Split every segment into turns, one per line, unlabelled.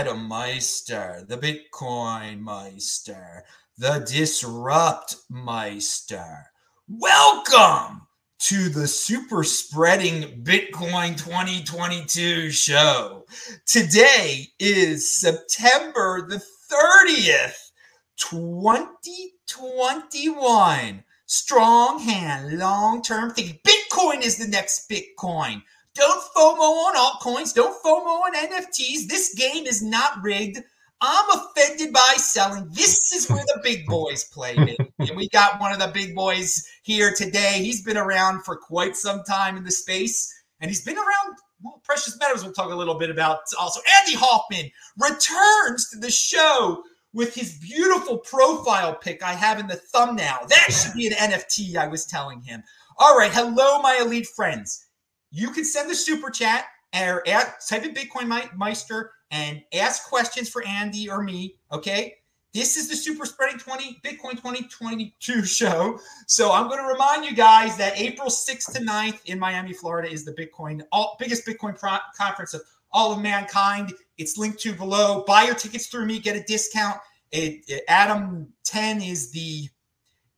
Adam Meister, the Bitcoin Meister, the Disrupt Meister. Welcome to the Super Spreading Bitcoin 2022 show. Today is September the 30th, 2021. Strong hand, long term thinking. Bitcoin is the next Bitcoin. Don't FOMO on altcoins. Don't FOMO on NFTs. This game is not rigged. I'm offended by selling. This is where the big boys play. and we got one of the big boys here today. He's been around for quite some time in the space, and he's been around well, precious metals. We'll talk a little bit about also. Andy Hoffman returns to the show with his beautiful profile pic I have in the thumbnail. That should be an NFT. I was telling him. All right, hello, my elite friends you can send the super chat or add, type in Bitcoin Meister and ask questions for Andy or me. Okay. This is the Super Spreading 20 Bitcoin 2022 show. So I'm going to remind you guys that April 6th to 9th in Miami, Florida is the Bitcoin all, biggest Bitcoin pro- conference of all of mankind. It's linked to below. Buy your tickets through me, get a discount. It, it, Adam 10 is the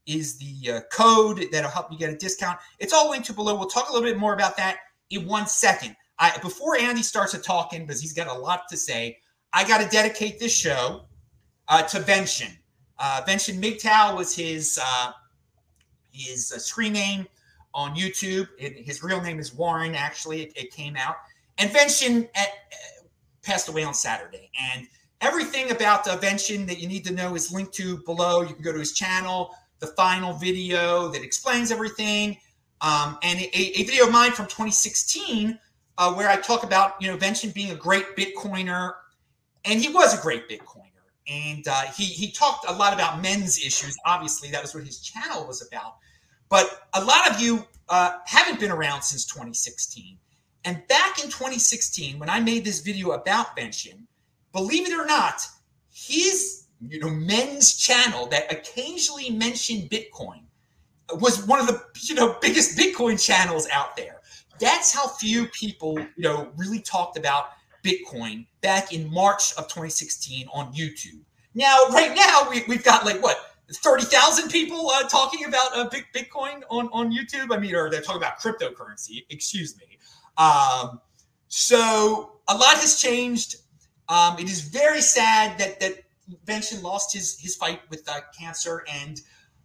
is the uh, code that'll help you get a discount. It's all linked to below. We'll talk a little bit more about that in one second. I, before Andy starts talking, because he's got a lot to say, I got to dedicate this show uh, to Vention. Uh, Vention MGTOW was his uh, his uh, screen name on YouTube. It, his real name is Warren. Actually, it, it came out, and Vention at, uh, passed away on Saturday. And everything about uh, Vention that you need to know is linked to below. You can go to his channel the final video that explains everything, um, and a, a, video of mine from 2016 uh, where I talk about you know Vention being a great Bitcoiner, and he was a great Bitcoiner, and uh, he he talked a lot about men's issues. Obviously, that was what his channel was about. But a lot of you uh, haven't been around since 2016. And back in 2016, when I made this video about Vention, believe it or not, his you know men's channel that occasionally mentioned Bitcoin was one of the you know biggest Bitcoin channels out there. That's how few people you know really talked about Bitcoin back in March of 2016 on YouTube. Now, right now we, we've got like what 30,000 people uh, talking about uh, Bitcoin on, on YouTube. I mean, or they're talking about cryptocurrency, excuse me. Um, so a lot has changed. Um, it is very sad that, that Vention lost his his fight with uh, cancer, and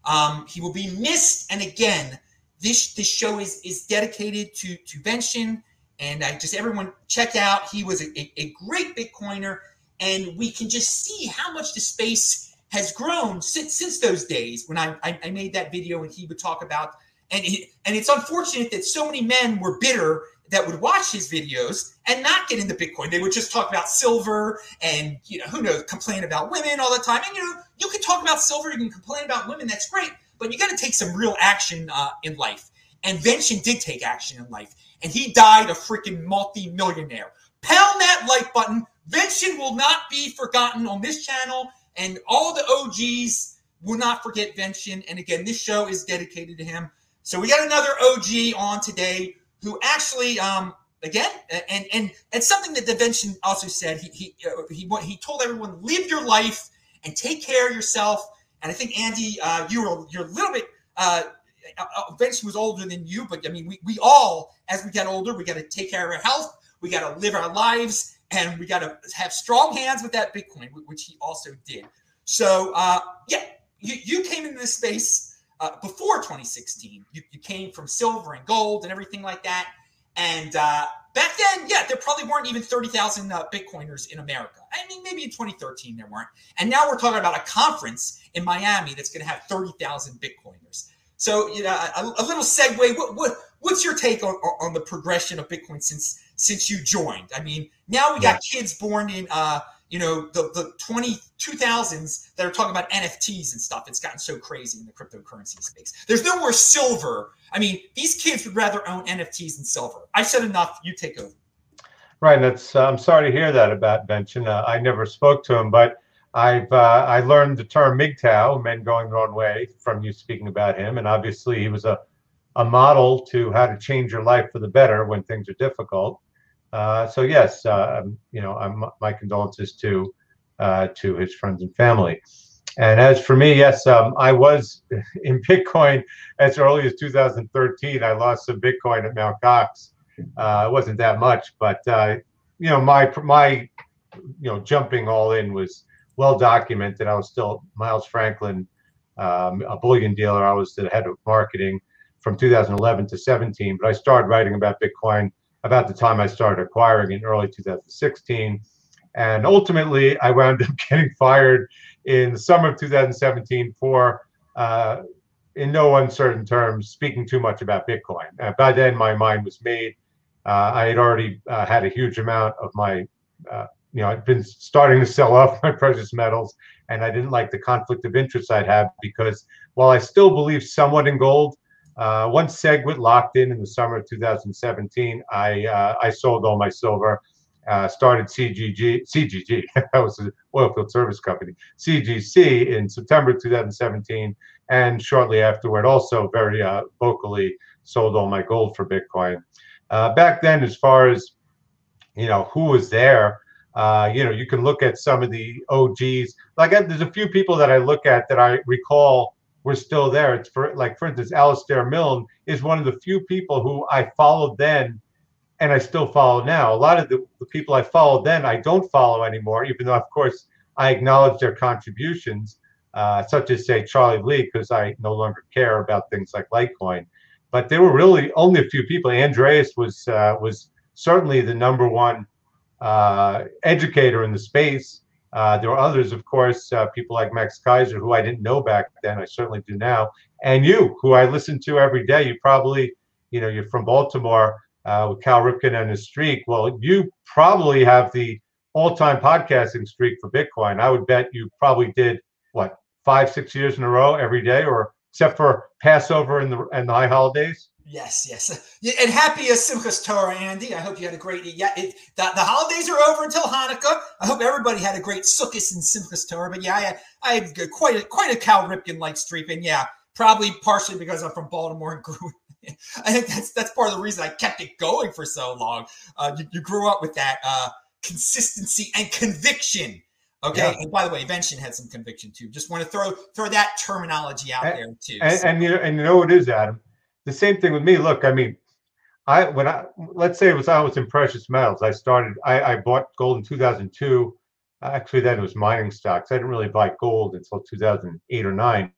um, he will be missed. And again, this this show is is dedicated to to Vention, and I just everyone check out. He was a, a, a great Bitcoiner, and we can just see how much the space has grown since since those days when I I, I made that video and he would talk about. And, he, and it's unfortunate that so many men were bitter that would watch his videos and not get into Bitcoin. They would just talk about silver and, you know, who knows, complain about women all the time. And, you know, you can talk about silver, you can complain about women, that's great, but you got to take some real action uh, in life. And Vention did take action in life, and he died a freaking multi-millionaire. Pound that like button. Vention will not be forgotten on this channel, and all the OGs will not forget Vention. And again, this show is dedicated to him. So we got another OG on today who actually um, again and and and something that Vention also said he he uh, he he told everyone live your life and take care of yourself. And I think Andy uh, you were you're a little bit uh, uh was older than you but I mean we, we all as we get older we got to take care of our health we got to live our lives and we got to have strong hands with that Bitcoin which he also did. So uh, yeah you, you came into this space uh, before 2016. You, you, came from silver and gold and everything like that. And uh, back then, yeah, there probably weren't even 30,000 uh, Bitcoiners in America. I mean, maybe in 2013 there weren't. And now we're talking about a conference in Miami that's going to have 30,000 Bitcoiners. So, you know, a, a little segue. What, what, what's your take on, on the progression of Bitcoin since since you joined? I mean, now we got yeah. kids born in uh, you know, the, the 20, 2000s that are talking about NFTs and stuff. It's gotten so crazy in the cryptocurrency space. There's no more silver. I mean, these kids would rather own NFTs than silver. I said enough. You take over.
Right. That's. Uh, I'm sorry to hear that about Vention. Uh, I never spoke to him, but I've uh, I learned the term MGTOW, men going their own way, from you speaking about him, and obviously he was a a model to how to change your life for the better when things are difficult. Uh, so yes, uh, you know, my condolences to uh, to his friends and family. And as for me, yes, um, I was in Bitcoin as early as 2013. I lost some Bitcoin at Mount Gox. Uh, it wasn't that much, but uh, you know, my my you know jumping all in was well documented. I was still Miles Franklin, um, a bullion dealer. I was the head of marketing from 2011 to 17. But I started writing about Bitcoin about the time I started acquiring in early 2016. And ultimately, I wound up getting fired in the summer of 2017 for, uh, in no uncertain terms, speaking too much about Bitcoin. Uh, by then, my mind was made. Uh, I had already uh, had a huge amount of my, uh, you know, I'd been starting to sell off my precious metals, and I didn't like the conflict of interest I'd have because while I still believe somewhat in gold, uh, once SegWit locked in in the summer of 2017, I uh, I sold all my silver, uh, started CGG CGG that was an oilfield service company CGC in September 2017, and shortly afterward also very uh, vocally sold all my gold for Bitcoin. Uh, back then, as far as you know, who was there. Uh, you know, you can look at some of the OGs. Like, there's a few people that I look at that I recall were still there. It's for like, for instance, Alistair Milne is one of the few people who I followed then and I still follow now. A lot of the, the people I followed then, I don't follow anymore, even though, of course, I acknowledge their contributions, uh, such as, say, Charlie Lee, because I no longer care about things like Litecoin. But there were really only a few people. Andreas was uh, was certainly the number one uh, educator in the space. Uh, there are others, of course, uh, people like Max Keiser, who I didn't know back then. I certainly do now. And you, who I listen to every day. You probably, you know, you're from Baltimore uh, with Cal Ripken and his streak. Well, you probably have the all-time podcasting streak for Bitcoin. I would bet you probably did what five, six years in a row every day, or except for Passover and the and the high holidays.
Yes, yes. And happy as Simchas Torah, Andy. I hope you had a great. Yeah, it, the, the holidays are over until Hanukkah. I hope everybody had a great Sukkot and Simchas Torah. But yeah, I had, I had quite a quite a Cal Ripken like streak, and yeah, probably partially because I'm from Baltimore and grew. I think that's that's part of the reason I kept it going for so long. Uh, you, you, grew up with that uh, consistency and conviction. Okay. Yeah. And by the way, Vention had some conviction too. Just want to throw throw that terminology out and, there too.
And, so. and you know, and you know what it is, Adam the same thing with me. Look, I mean, I when I let's say it was I was in precious metals. I started. I, I bought gold in 2002. Actually, then it was mining stocks. I didn't really buy gold until 2008 or nine.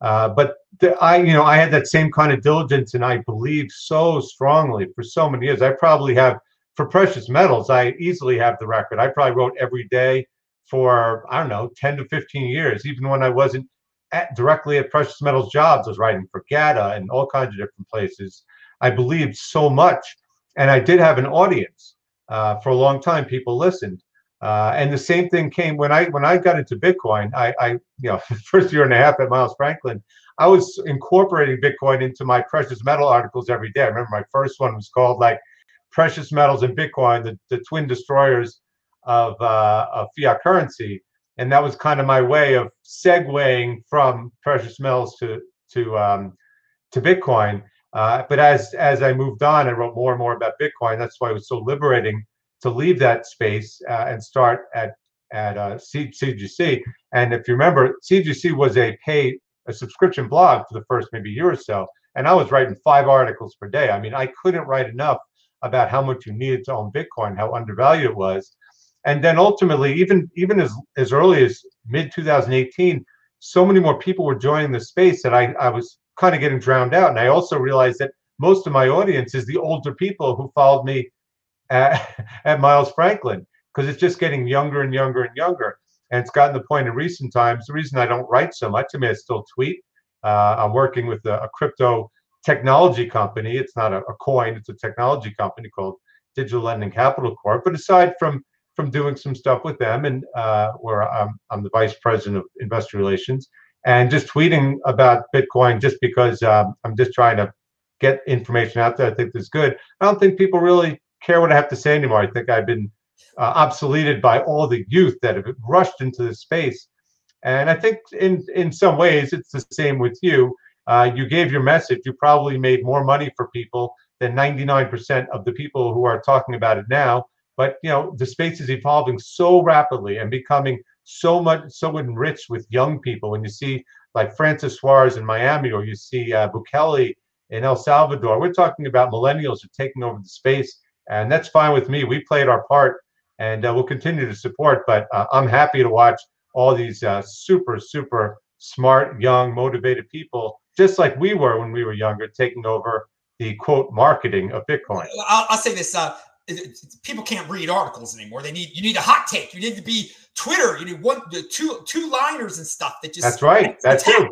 Uh, but the, I, you know, I had that same kind of diligence, and I believed so strongly for so many years. I probably have for precious metals. I easily have the record. I probably wrote every day for I don't know 10 to 15 years, even when I wasn't at, directly at precious metals jobs. I was writing for GATA and all kinds of different places. I believed so much, and I did have an audience uh, for a long time. People listened, uh, and the same thing came when I when I got into Bitcoin. I, I you know first year and a half at Miles Franklin, I was incorporating Bitcoin into my precious metal articles every day. I remember my first one was called like precious metals and Bitcoin, the, the twin destroyers of, uh, of fiat currency and that was kind of my way of segueing from precious metals to to um, to Bitcoin. Uh, but as as I moved on, I wrote more and more about Bitcoin. That's why it was so liberating to leave that space uh, and start at at uh, C- CGC. And if you remember, CGC was a pay a subscription blog for the first maybe year or so, and I was writing five articles per day. I mean, I couldn't write enough about how much you needed to own Bitcoin, how undervalued it was and then ultimately even even as as early as mid 2018 so many more people were joining the space that i i was kind of getting drowned out. And i also realized that most of my audience is the older people who followed me at, at miles franklin because it's just getting younger and younger and younger. And it's gotten the point in recent times the reason i don't write so much i mean i still tweet uh, i'm working with a, a, crypto technology company. It's not a, a coin it's a technology company called digital lending capital corp. But aside from from doing some stuff with them, and uh, where I'm, I'm the vice president of investor relations, and just tweeting about Bitcoin just because um, I'm just trying to get information out there. I think that's good. I don't think people really care what I have to say anymore. I think I've been uh, obsoleted by all the youth that have rushed into the space, and I think in in some ways it's the same with you. Uh, you gave your message. You probably made more money for people than 99% of the people who are talking about it now. But you know, the space is evolving so rapidly and becoming so much so enriched with young people. When you see like Francis Suarez in Miami, or you see uh, Bukele in El Salvador, we're talking about millennials are taking over the space, and that's fine with me. We played our part, and uh, we'll continue to support. But uh, I'm happy to watch all these uh, super super smart, young, motivated people, just like we were when we were younger, taking over the quote marketing of Bitcoin.
I'll, I'll say this: uh, people can't read articles anymore. They need you need a hot take. You need to be Twitter. You need one, the two two liners and stuff that just
that's right. That's
attack,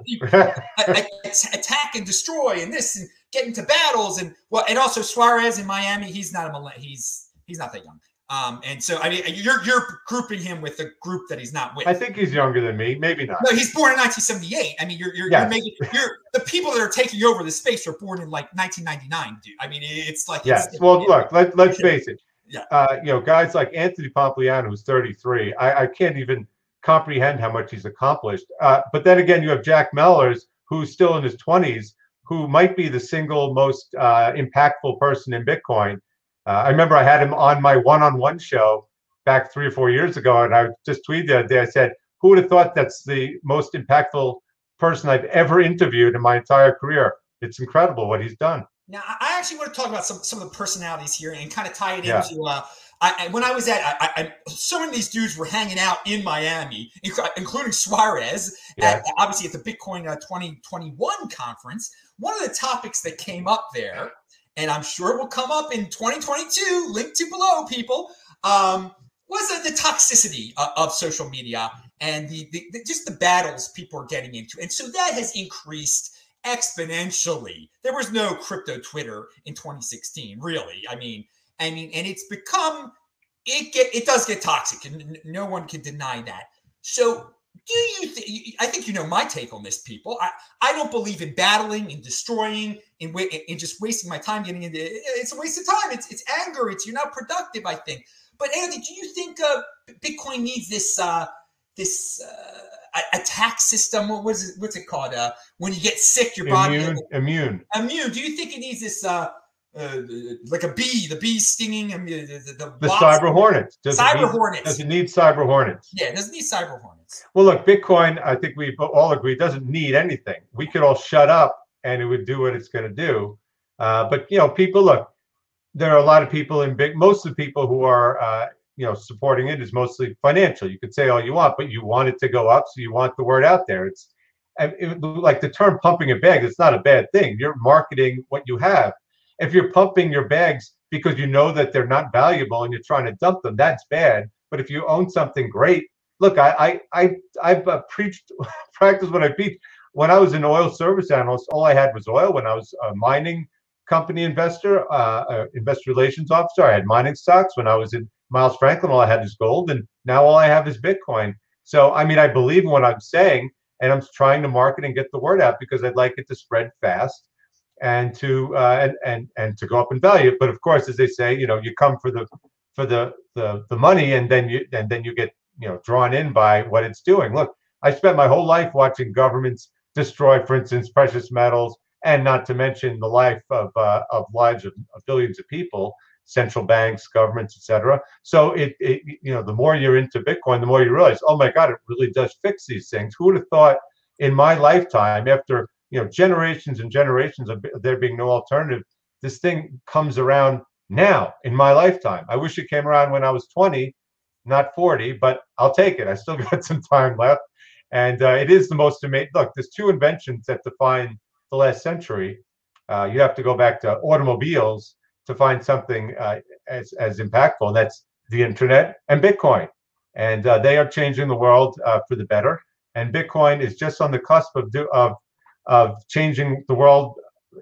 attack and destroy and this and get into battles and well, and also Suarez in Miami. He's not a he's he's not that young. Um, and so I mean, you're you're grouping him with a group that he's not with.
I think he's younger than me. Maybe not.
No, he's born in 1978. I mean, you're you're, yes. you're making you're the people that are taking over the space are born in like 1999, dude. I mean, it's like
yes.
It's,
well, look, let let's face it. Yeah. Uh, you know, guys like Anthony Pompliano, who's 33. I, I can't even comprehend how much he's accomplished. Uh, but then again, you have Jack Mallers, who's still in his 20s, who might be the single most uh, impactful person in Bitcoin uh, I remember I had him on my one-on-one show back three or four years ago, and I just tweeted the other day. I said, "Who would have thought that's the most impactful person I've ever interviewed in my entire career? It's incredible what he's done."
Now, I actually want to talk about some some of the personalities here and kind of tie it yeah. into. Uh, I, when I was at, I, I, so many of these dudes were hanging out in Miami, including Suarez, at, obviously at the Bitcoin uh, 2021 conference. One of the topics that came up there and I'm sure it will come up in 2022, linked to below, people, um, was the, the toxicity of, of, social media and the, the, the, just the battles people are getting into. And so that has increased exponentially. There was no crypto Twitter in 2016, really. I mean, I mean, and it's become it get it does get toxic, and no one can deny that. So do you think i think you know my take on this people. I i don't believe in battling and destroying and, and just wasting my time getting into it. it's a waste of time. It's it's anger. It's you're not productive i think. But andy do you think uh, bitcoin needs this uh this uh, attack system? What was it what's it called? Uh when you get sick your body
immune. immune.
immune. Do you think it needs this uh like a bee, the bee stinging, and the the,
the, the cyber hornets.
Does cyber
need,
hornets.
Does it need cyber hornets?
Yeah, it doesn't need cyber hornets.
Well, look, Bitcoin. I think we all agree doesn't need anything. We could all shut up, and it would do what it's going to do. Uh, but you know, people look. There are a lot of people in big. Most of the people who are uh, you know supporting it is mostly financial. You could say all you want, but you want it to go up, so you want the word out there. It's it, like the term pumping a bag. It's not a bad thing. You're marketing what you have if you're pumping your bags because you know that they're not valuable and you're trying to dump them, that's bad. But if you own something great, look, I I I I've uh, preached practiced what I preach. When I was an oil service analyst, all I had was oil. When I was a mining company investor, uh, uh, investor relations officer, I had mining stocks. When I was in Miles Franklin, all I had is gold, and now all I have is Bitcoin. So I mean, I believe in what I'm saying, and I'm trying to market and get the word out because I'd like it to spread fast and to uh, and and and to go up in value. But of course, as they say, you know, you come for the for the the the money, and then you and then you get you know drawn in by what it's doing. Look, I spent my whole life watching governments destroy, for instance, precious metals, and not to mention the life of uh, of lives of, of billions of people central banks, governments, etc. So it, it, you know, the more you're into Bitcoin, the more you realize, oh my God, it really does fix these things. Who would have thought in my lifetime, after you know generations and generations of there being no alternative this thing comes around now in my lifetime. I wish it came around when i was 20 not 40 but i'll take it. I still got some time left. And uh, it is the most amazing look there's two inventions that define the last century. Uh, you have to go back to automobiles to find something uh, as, as impactful that's the internet and bitcoin. And uh, they are changing the world uh, for the better. And bitcoin is just on the cusp of, do, of of changing the world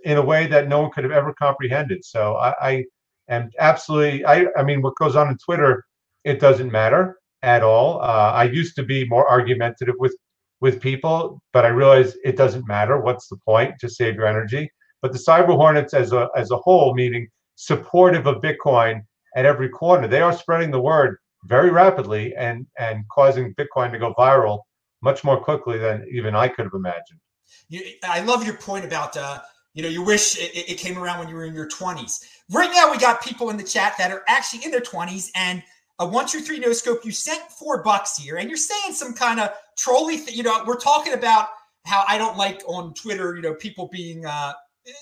in a way that no one could have ever comprehended. So I, I am absolutely. I, I mean, what goes on in Twitter, it doesn't matter at all. Uh, I used to be more argumentative with with people, but I realize it doesn't matter. What's the point? Just save your energy. But the cyber hornets, as a as a whole, meaning supportive of Bitcoin at every corner, they are spreading the word very rapidly and and causing Bitcoin to go viral much more quickly than even I could have imagined.
You, I love your point about uh, You know, you wish it, it came around when you were in your 20s. Right now, we got people in the chat that are actually in their 20s and a one, two, three no scope. You sent four bucks here, and you're saying some kind of trolly. Th- you know, we're talking about how I don't like on Twitter. You know, people being uh,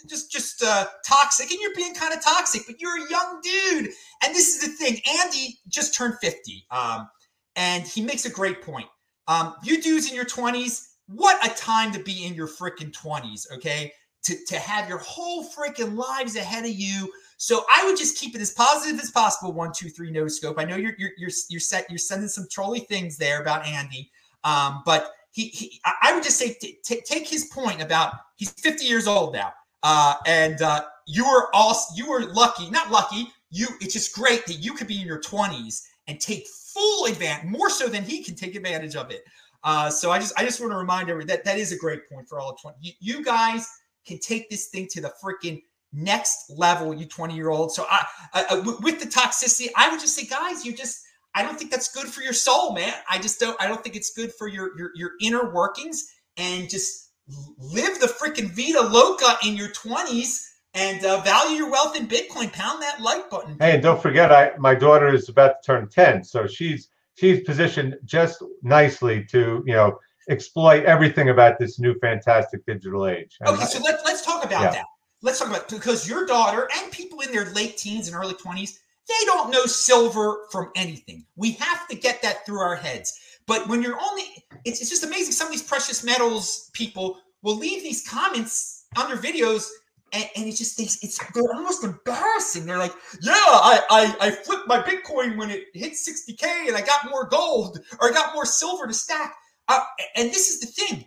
just just uh, toxic, and you're being kind of toxic. But you're a young dude, and this is the thing. Andy just turned 50, um, and he makes a great point. Um, you dudes in your 20s, what a time to be in your freaking 20s. Okay, to to have your whole freaking lives ahead of you so I would just keep it as positive as possible. One, two, three, no scope. I know you're you're you're you're set. You're sending some trolly things there about Andy, um, but he, he I would just say t- t- take his point about he's 50 years old now, uh, and uh, you were all you were lucky, not lucky. You it's just great that you could be in your 20s and take full advantage, more so than he can take advantage of it. Uh, so I just I just want to remind everyone that that is a great point for all of 20. You, you guys can take this thing to the freaking next level, you 20 year old. So I, uh, with the toxicity, I would just say, guys, you just, I don't think that's good for your soul, man. I just don't, I don't think it's good for your, your, your inner workings and just live the freaking Vita Loca in your 20s and uh, value your wealth in Bitcoin. Pound that like button.
Hey, and don't forget, I my daughter is about to turn 10, so she's she's positioned just nicely to you know exploit everything about this new fantastic digital age.
okay, so let's let's talk about yeah. that let's talk about because your daughter and people in their late teens and early 20s they don't know silver from anything we have to get that through our heads but when you're only it's, it's just amazing some of these precious metals people will leave these comments under videos and, and it's just it's, it's they're almost embarrassing they're like yeah I, I i flipped my bitcoin when it hit 60k and i got more gold or i got more silver to stack uh, and this is the thing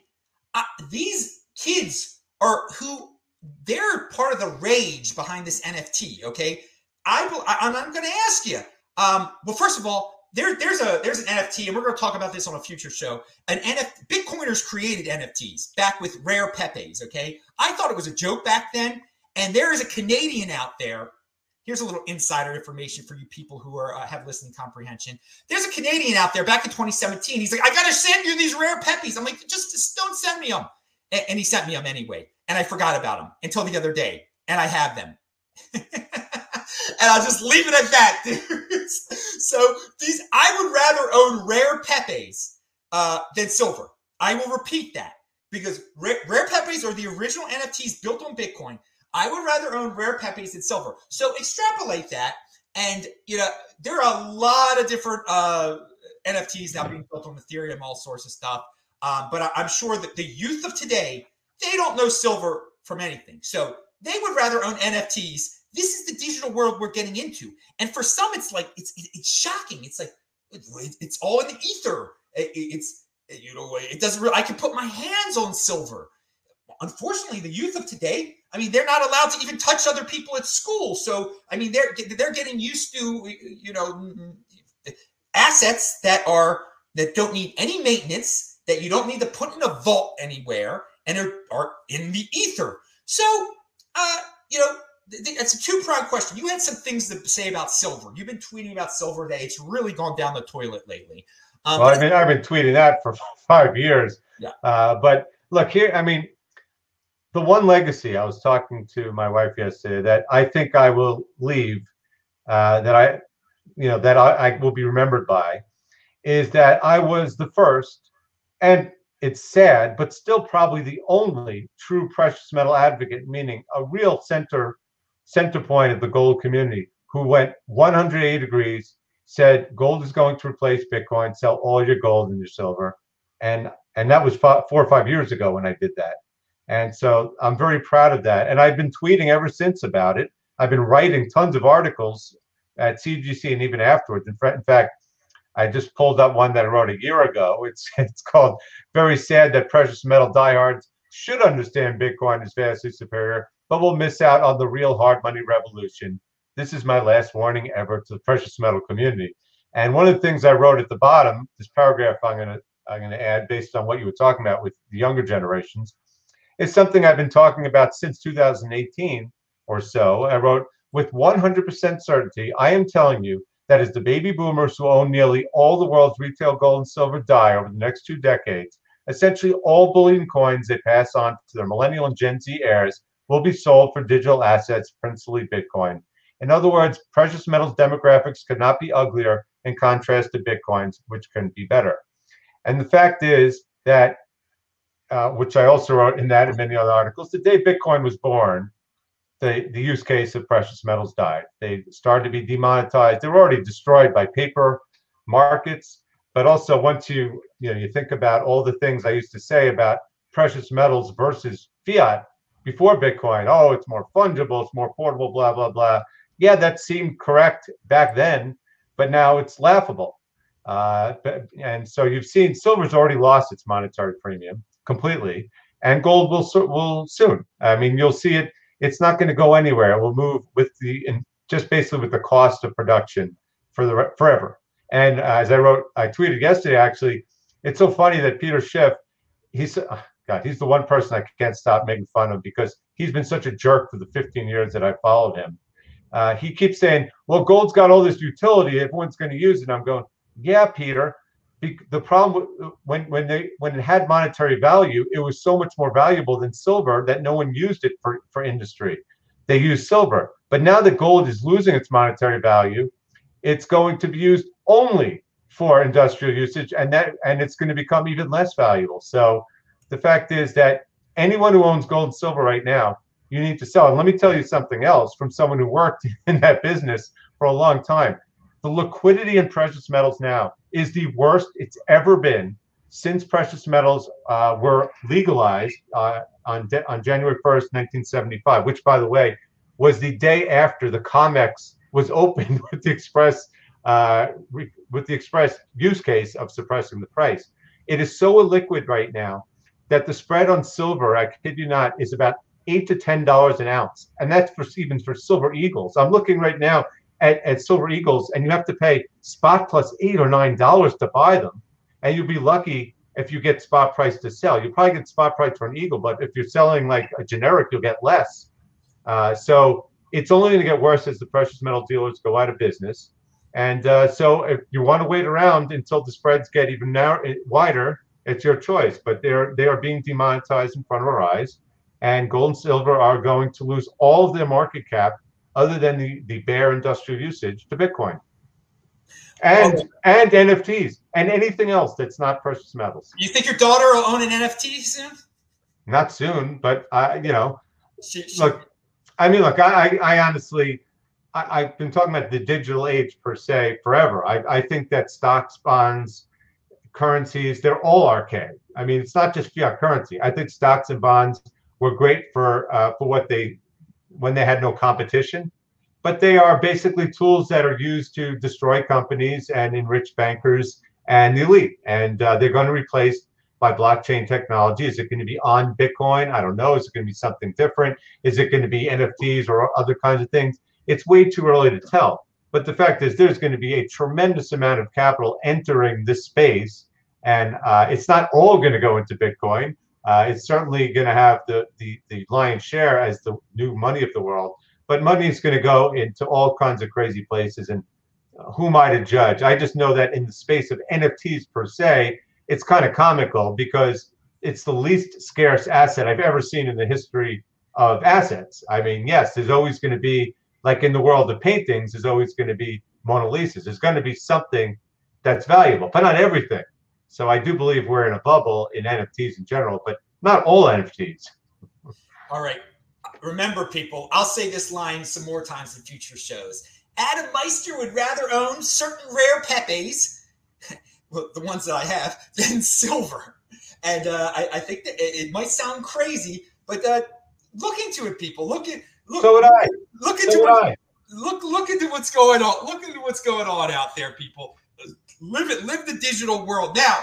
uh, these kids are who they're part of the rage behind this NFT. Okay, I, I am going to ask you. Um, well, first of all, there, there's a there's an NFT, and we're going to talk about this on a future show. An NFT, Bitcoiners created NFTs back with rare Pepes. Okay, I thought it was a joke back then, and there is a Canadian out there. Here's a little insider information for you people who are uh, have listening comprehension. There's a Canadian out there back in 2017. He's like, I got to send you these rare Pepes. I'm like, just, just don't send me them, and, and he sent me them anyway and I forgot about them until the other day, and I have them. and I'll just leave it at that, so these, I would rather own rare Pepes uh, than silver. I will repeat that because rare, rare Pepes are the original NFTs built on Bitcoin. I would rather own rare Pepes than silver. So extrapolate that, and you know there are a lot of different uh, NFTs now being built on Ethereum, all sorts of stuff. Um, but I, I'm sure that the youth of today they don't know silver from anything. So they would rather own NFTs. This is the digital world we're getting into. And for some, it's like, it's, it's shocking. It's like, it's all in the ether. It's, you know, it doesn't really, I can put my hands on silver. Unfortunately, the youth of today, I mean, they're not allowed to even touch other people at school. So, I mean, they're, they're getting used to, you know, assets that are, that don't need any maintenance, that you don't need to put in a vault anywhere and are, are in the ether. So, uh, you know, it's a two pronged question. You had some things to say about silver. You've been tweeting about silver today. It's really gone down the toilet lately.
Um, well, I mean, I've been tweeting that for five years.
Yeah.
Uh, but look here, I mean, the one legacy I was talking to my wife yesterday that I think I will leave, uh, that I, you know, that I, I will be remembered by, is that I was the first, and it's sad, but still probably the only true precious metal advocate, meaning a real center center point of the gold community, who went 180 degrees, said gold is going to replace Bitcoin, sell all your gold and your silver, and and that was four or five years ago when I did that, and so I'm very proud of that, and I've been tweeting ever since about it. I've been writing tons of articles at CGC and even afterwards. In fact, I just pulled up one that I wrote a year ago. It's it's called "Very Sad That Precious Metal Diehards Should Understand Bitcoin is Vastly Superior, but we'll miss out on the real hard money revolution." This is my last warning ever to the precious metal community. And one of the things I wrote at the bottom, this paragraph I'm gonna I'm gonna add based on what you were talking about with the younger generations, is something I've been talking about since 2018 or so. I wrote, with 100% certainty, I am telling you that is the baby boomers who own nearly all the world's retail gold and silver die over the next two decades. Essentially, all bullion coins they pass on to their millennial and Gen Z heirs will be sold for digital assets, principally Bitcoin. In other words, precious metals demographics could not be uglier in contrast to Bitcoin's, which can be better. And the fact is that, uh, which I also wrote in that and many other articles, the day Bitcoin was born, the, the use case of precious metals died. They started to be demonetized. They were already destroyed by paper markets. But also, once you you know you think about all the things I used to say about precious metals versus fiat before Bitcoin. Oh, it's more fungible, it's more portable, blah blah blah. Yeah, that seemed correct back then, but now it's laughable. Uh, and so you've seen silver's already lost its monetary premium completely, and gold will will soon. I mean, you'll see it. It's not going to go anywhere. It will move with the and just basically with the cost of production for the forever. And uh, as I wrote, I tweeted yesterday actually. It's so funny that Peter Schiff, he's God, he's the one person I can't stop making fun of because he's been such a jerk for the 15 years that I followed him. Uh, he keeps saying, "Well, gold's got all this utility. Everyone's going to use it." I'm going, "Yeah, Peter." The problem when when they when it had monetary value, it was so much more valuable than silver that no one used it for for industry. They used silver, but now that gold is losing its monetary value, it's going to be used only for industrial usage, and that and it's going to become even less valuable. So the fact is that anyone who owns gold and silver right now you need to sell. And let me tell you something else from someone who worked in that business for a long time. The liquidity in precious metals now is the worst it's ever been since precious metals uh, were legalized uh, on, de- on January 1st, 1975, which, by the way, was the day after the COMEX was opened with the express uh, with the express use case of suppressing the price. It is so illiquid right now that the spread on silver, I kid you not, is about eight to ten dollars an ounce, and that's for even for silver eagles. I'm looking right now at, at silver eagles, and you have to pay spot plus eight or nine dollars to buy them, and you'll be lucky if you get spot price to sell. You probably get spot price for an eagle, but if you're selling like a generic, you'll get less. Uh, so it's only going to get worse as the precious metal dealers go out of business. And uh, so if you want to wait around until the spreads get even narrow, wider, it's your choice. But they're they are being demonetized in front of our eyes and gold and silver are going to lose all of their market cap other than the, the bare industrial usage to Bitcoin. And and NFTs and anything else that's not precious metals.
You think your daughter will own an NFT soon?
Not soon, but I, you know, she, she, look, I mean, look, I, I, I honestly, I, have been talking about the digital age per se forever. I, I think that stocks, bonds, currencies, they're all archaic. I mean, it's not just fiat currency. I think stocks and bonds were great for uh, for what they when they had no competition but they are basically tools that are used to destroy companies and enrich bankers and the elite. And uh, they're going to replace by blockchain technology. Is it going to be on bitcoin? I don't know. Is it going to be something different? Is it going to be nfts or other kinds of things? It's way too early to tell but the fact is there's going to be a tremendous amount of capital entering this space and uh, it's not all going to go into bitcoin uh, it's certainly going to have the, the, the lion's share as the new money of the world, but money is going to go into all kinds of crazy places. And who am I to judge? I just know that in the space of NFTs per se, it's kind of comical because it's the least scarce asset I've ever seen in the history of assets. I mean, yes, there's always going to be, like in the world of paintings, there's always going to be Mona Lisas. There's going to be something that's valuable, but not everything. So I do believe we're in a bubble in NFTs in general, but not all NFTs.
All right. Remember, people, I'll say this line some more times in future shows. Adam Meister would rather own certain rare Pepes, well, the ones that I have, than silver. And uh, I, I, think that it, it, might sound crazy, but uh, look into it, people. Look at look.
So would I.
Look into so what, look look into what's going on. Look into what's going on out there, people live it, live the digital world. Now,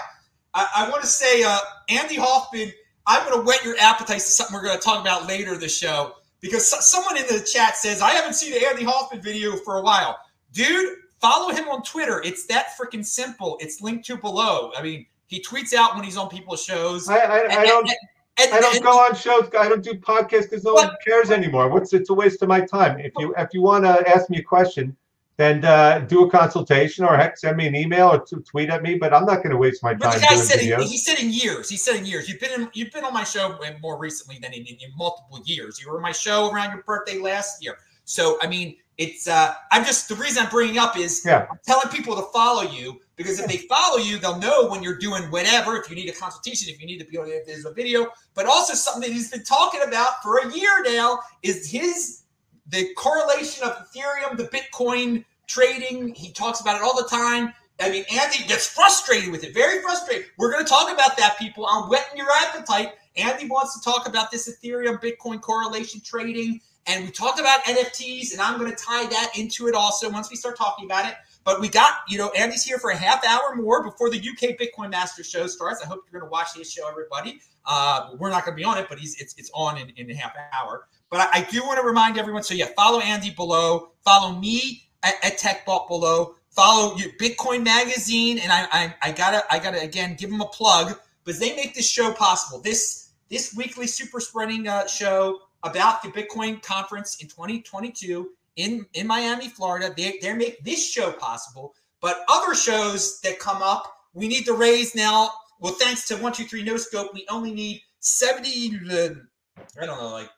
I, I want to say, uh, Andy Hoffman, I'm going to whet your appetite to something we're going to talk about later in the show because so, someone in the chat says I haven't seen an Andy Hoffman video for a while, dude. Follow him on Twitter. It's that freaking simple. It's linked to below. I mean, he tweets out when he's on people's shows.
I, I, and, I don't. And, and, I don't go on shows. I don't do podcasts because no one cares anymore. What's it's a waste of my time. If you if you want to ask me a question, then uh, do a consultation or heck, send me an email or tweet at me. But I'm not going to waste my time.
But the guy said in, he said in years. He said in years. You've been in, you've been on my show more recently than in, in, in multiple years. You were on my show around your birthday last year. So I mean, it's uh, I'm just the reason I'm bringing up is
Yeah.
I'm telling people to follow you because if they follow you, they'll know when you're doing whatever. If you need a consultation, if you need to be on if there's a video, but also something that he's been talking about for a year now is his the correlation of Ethereum, the Bitcoin trading. He talks about it all the time. I mean, Andy gets frustrated with it, very frustrated. We're going to talk about that, people. I'm whetting your appetite. Andy wants to talk about this Ethereum Bitcoin correlation trading. And we talked about NFTs, and I'm going to tie that into it also once we start talking about it. But we got, you know, Andy's here for a half hour more before the UK Bitcoin Master show starts. I hope you're going to watch his show, everybody. Uh, we're not going to be on it, but he's it's, it's on in, in a half hour. But I, I do want to remind everyone. So yeah, follow Andy below. Follow me at, at TechBalt below. Follow your Bitcoin Magazine, and I, I I gotta I gotta again give them a plug because they make this show possible. This this weekly super spreading uh, show about the Bitcoin conference in 2022 in in Miami, Florida. They they make this show possible, but other shows that come up, we need to raise now. Well, thanks to one two three no scope, we only need 70. Uh, I don't know, like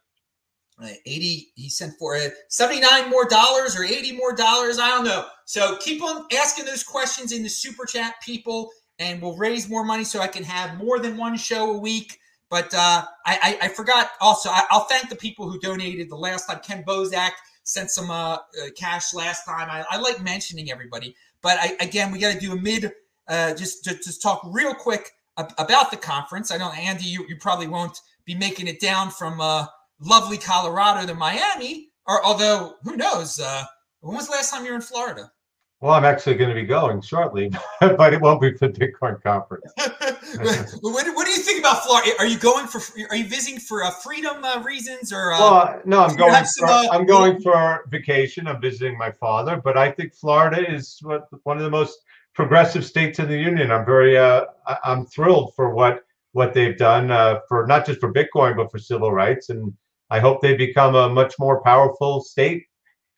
uh, 80 he sent for it 79 more dollars or 80 more dollars i don't know so keep on asking those questions in the super chat people and we'll raise more money so i can have more than one show a week but uh, I, I, I forgot also I, will thank the people who donated the last time ken bozak sent some uh, uh, cash last time I, I, like mentioning everybody but I, again we got to do a mid uh, just, just just talk real quick about the conference i know andy you, you probably won't be making it down from uh, lovely Colorado to Miami. Or although who knows? Uh, when was the last time you were in Florida?
Well, I'm actually going to be going shortly, but it won't be for the Bitcoin conference.
what, what, do you think about Florida? Are you going for? Are you visiting for uh, freedom uh, reasons or? Uh,
well, no, I'm going.
some,
For,
uh,
I'm going for vacation. I'm visiting my father, but I think Florida is what, one of the most progressive states in the union. I'm very. Uh, I'm thrilled for what what they've done uh, for not just for Bitcoin but for civil rights, and I hope they become a much more powerful state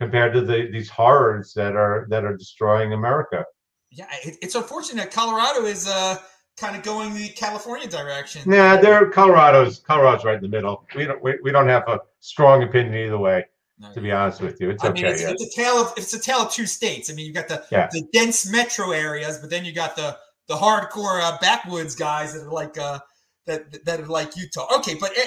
compared to the, these horrors that are that are destroying America.
Yeah, it, it's unfortunate. that Colorado is uh, kind of going the California direction.
Yeah, they're Colorado's Colorado's right in the middle. We don't we, we don't have a strong opinion either way.
No,
To be honest with you, it's
I
okay.
mean, it's,
yeah.
it's a tale of it's a tale of two states. I mean, you got the
Yeah.
the dense metro areas, but then you got the the hardcore uh, backwoods guys that are like uh, that that are like Utah. Okay, but eh,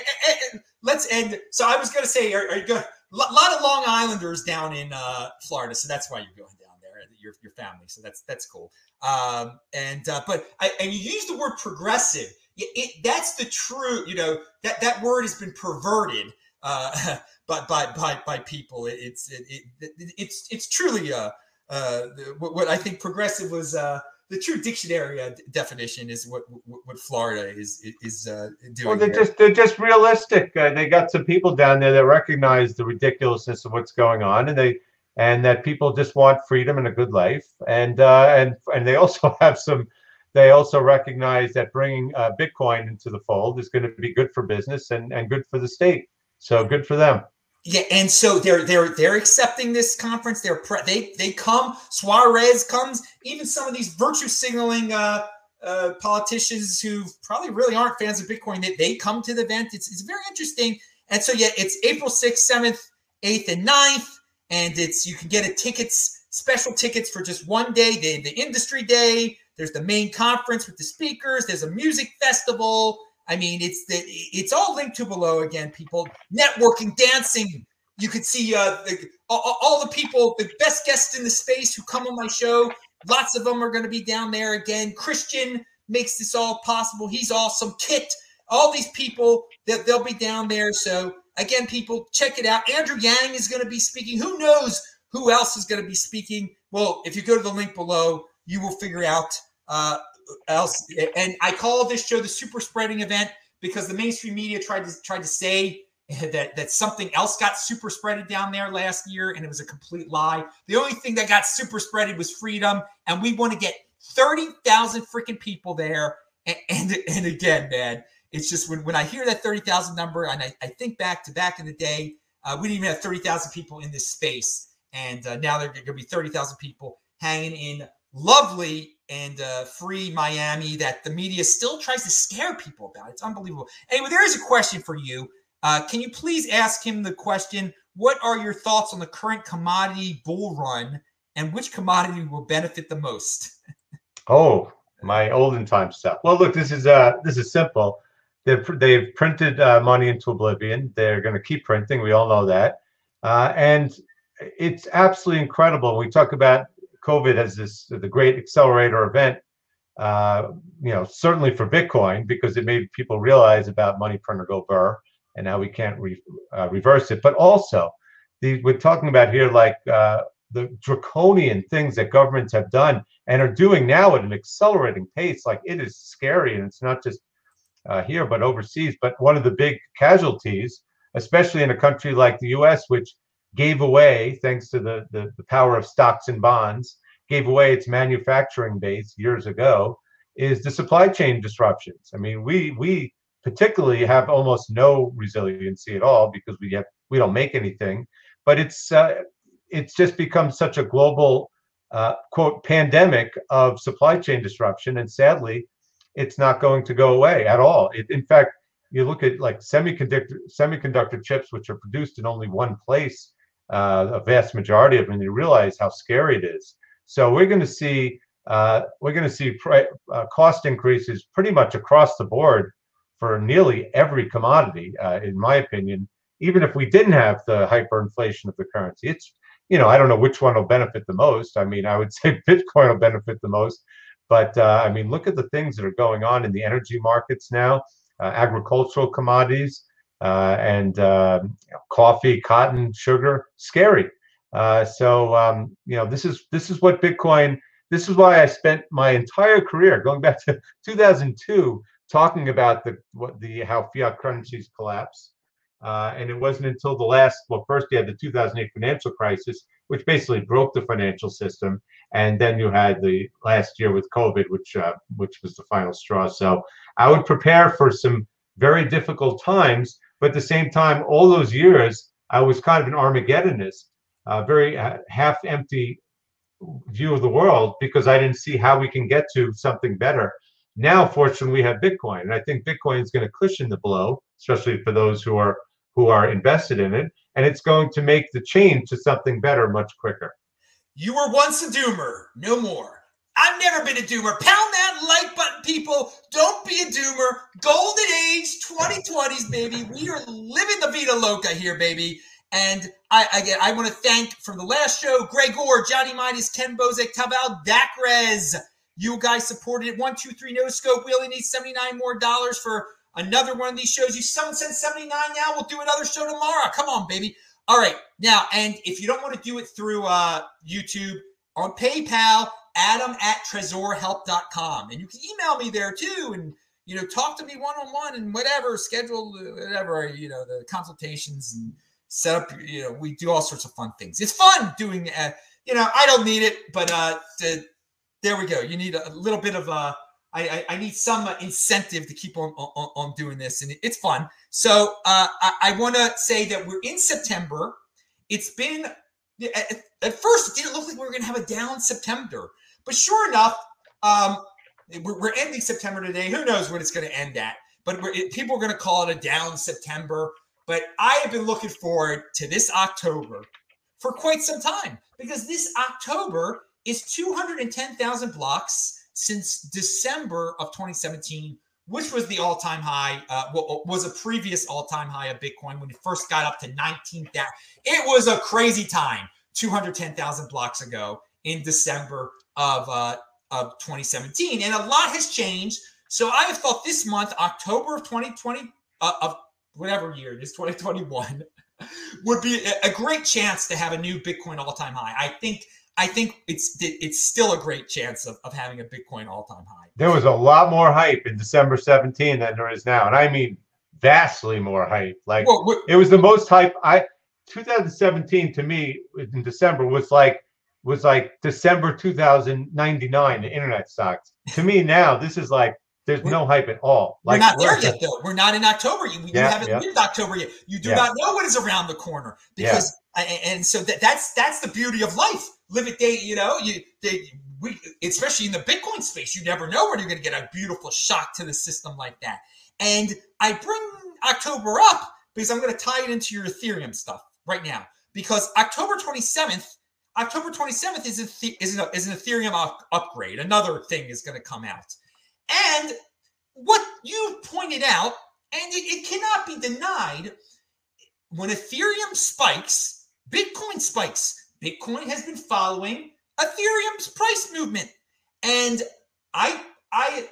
let's end. So I was going to say, are, are you going? A lot of Long Islanders down in uh, Florida, so that's why you're going down there. Your your family, so that's that's cool. Um, and uh, but I, and you use the word progressive. It, it, that's the true. You know that that word has been perverted. Uh, by, by by by people, It- it's it, it, it's it's truly uh, uh, what, what I think progressive was uh, the true dictionary uh, definition is what what, Florida is is uh, doing.
Well, they're
here.
just they're just realistic. Uh, they got some people down there that recognize the ridiculousness of what's going on, and they and that people just want freedom and a good life, and uh, and and they also have some. They also recognize that bringing uh, Bitcoin into the fold is going to be good for business and and good for the state. So good for them.
Yeah, and so they're they're they're accepting this conference. They're pre- they they come. Suarez comes. Even some of these virtue signaling uh, uh, politicians who probably really aren't fans of Bitcoin, they, they come to the event. It's it's very interesting. And so yeah, it's April sixth, seventh, eighth, and 9th. and it's you can get a tickets special tickets for just one day. The the industry day. There's the main conference with the speakers. There's a music festival. I mean, it's the it's all linked to below again. People networking, dancing. You could see uh, the, all, all the people, the best guests in the space who come on my show. Lots of them are going to be down there again. Christian makes this all possible. He's awesome. Kit, all these people that they'll be down there. So again, people, check it out. Andrew Yang is going to be speaking. Who knows who else is going to be speaking? Well, if you go to the link below, you will figure out uh, else. And I call this show the super spreading event because the mainstream media tried to tried to say that that something else got super spreaded down there last year, and it was a complete lie. The only thing that got super spreaded was freedom, and we want to get thirty thousand freaking people there. And, and and again, man, it's just when when I hear that thirty thousand number, and I, I think back to back in the day, uh, we didn't even have thirty thousand people in this space. And uh, now there are going to be 30,000 people hanging in lovely and uh, free Miami that the media still tries to scare people about. It's unbelievable. Anyway, there is a question for you. Uh, can you please ask him the question? What are your thoughts on the current commodity bull run and which commodity will benefit the most?
oh, my olden time stuff. Well, look, this is uh this is simple. They've they've printed uh, money into oblivion. They're going to keep printing. We all know that, uh, and it's absolutely incredible. We talk about COVID as this the great accelerator event. Uh, you know, certainly for Bitcoin because it made people realize about money printer go burr and now we can't re, uh, reverse it. But also, the, we're talking about here like uh, the draconian things that governments have done and are doing now at an accelerating pace. Like it is scary, and it's not just uh, here but overseas. But one of the big casualties, especially in a country like the U.S., which gave away, thanks to the, the, the power of stocks and bonds, gave away its manufacturing base years ago, is the supply chain disruptions. I mean, we we particularly have almost no resiliency at all because we we don't make anything. But it's uh, it's just become such a global uh, quote pandemic of supply chain disruption, and sadly, it's not going to go away at all. It, in fact, you look at like semiconductor semiconductor chips, which are produced in only one place, uh, a vast majority of them, you realize how scary it is. So we're going to see uh, we're going to see pri- uh, cost increases pretty much across the board for nearly every commodity, uh, in my opinion. Even if we didn't have the hyperinflation of the currency, it's you know I don't know which one will benefit the most. I mean, I would say Bitcoin will benefit the most, but uh, I mean, look at the things that are going on in the energy markets now, uh, agricultural commodities. Uh, and uh, coffee, cotton, sugar, scary. Uh, so um, you know, this is this is what Bitcoin. This is why I spent my entire career, going back to 2002, talking about the what the how fiat currencies collapse. Uh, and it wasn't until the last, well, first you had the 2008 financial crisis, which basically broke the financial system, and then you had the last year with COVID, which uh, which was the final straw. So I would prepare for some very difficult times, but at the same time, all those years I was kind of an Armageddonist uh, very uh, half empty view of the world because I didn't see how we can get to something better. Now, fortunately, we have Bitcoin, and I think Bitcoin is going to cushion the blow, especially for those who are who are invested in it, and it's going to make the change to something better much quicker.
You were once a doomer, no more. I've never been a doomer. Pound that like button, people. Don't be a doomer. Golden age 2020s, baby. We are living the Vida Loca here, baby. And I again, I want to thank from the last show, Gregor, Johnny Minus, Ken Bozek, Taval, Dakrez. You guys supported it. One, two, three, no scope. We only need 79 more dollars for another one of these shows. You someone sent 79 now. We'll do another show tomorrow. Come on, baby. All right. Now, and if you don't want to do it through uh, YouTube, on PayPal, adam at tresorhelp.com. And you can email me there too. And, you know, talk to me one on one and whatever, schedule whatever, you know, the consultations and set up you know we do all sorts of fun things it's fun doing uh, you know i don't need it but uh to, there we go you need a, a little bit of uh I, I, I need some uh, incentive to keep on, on, on doing this and it's fun so uh i, I want to say that we're in september it's been at, at first it didn't look like we were going to have a down september but sure enough um we're, we're ending september today who knows when it's going to end at but it, people are going to call it a down september but I have been looking forward to this October for quite some time because this October is 210,000 blocks since December of 2017, which was the all-time high. Uh, was a previous all-time high of Bitcoin when it first got up to 19,000. It was a crazy time, 210,000 blocks ago in December of uh, of 2017, and a lot has changed. So I have thought this month, October of 2020 uh, of whatever year it is, 2021, would be a great chance to have a new Bitcoin all-time high. I think I think it's it's still a great chance of, of having a Bitcoin all-time high.
There was a lot more hype in December 17 than there is now. And I mean vastly more hype. Like well, it was the most hype I 2017 to me in December was like was like December 2099, the internet stocks. To me now, this is like there's we're, no hype at all.
Like, we're not there yet, though. We're not in October. You, you yeah, haven't yeah. lived October yet. You do yeah. not know what is around the corner because and so that, that's that's the beauty of life. Live it day, you know. You they, we especially in the Bitcoin space, you never know when you're going to get a beautiful shock to the system like that. And I bring October up because I'm going to tie it into your Ethereum stuff right now because October 27th, October 27th is a is an, is an Ethereum up, upgrade. Another thing is going to come out, and what you pointed out, and it, it cannot be denied, when Ethereum spikes, Bitcoin spikes. Bitcoin has been following Ethereum's price movement, and I I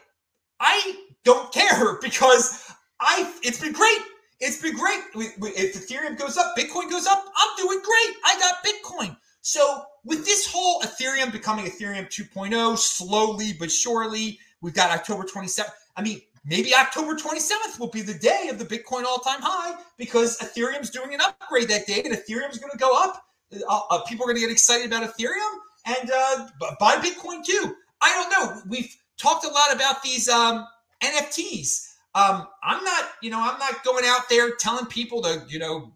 I don't care because I it's been great. It's been great. If Ethereum goes up, Bitcoin goes up, I'm doing great. I got Bitcoin. So with this whole Ethereum becoming Ethereum 2.0, slowly but surely, we've got October 27th. I mean, maybe October 27th will be the day of the Bitcoin all-time high because Ethereum's doing an upgrade that day, and Ethereum's going to go up. Uh, uh, people are going to get excited about Ethereum and uh, buy Bitcoin too. I don't know. We've talked a lot about these um, NFTs. Um, I'm not, you know, I'm not going out there telling people to, you know,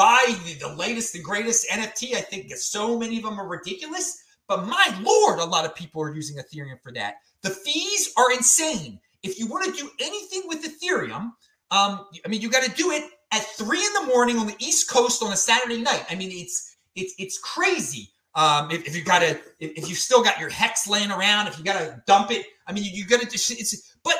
buy the, the latest and greatest NFT. I think so many of them are ridiculous. But my lord, a lot of people are using Ethereum for that. The fees are insane. If you want to do anything with Ethereum, um, I mean, you got to do it at three in the morning on the East Coast on a Saturday night. I mean, it's it's it's crazy. Um, if, if you got to, if, you still got your hex laying around, if you got to dump it, I mean, you, you got to just. It's but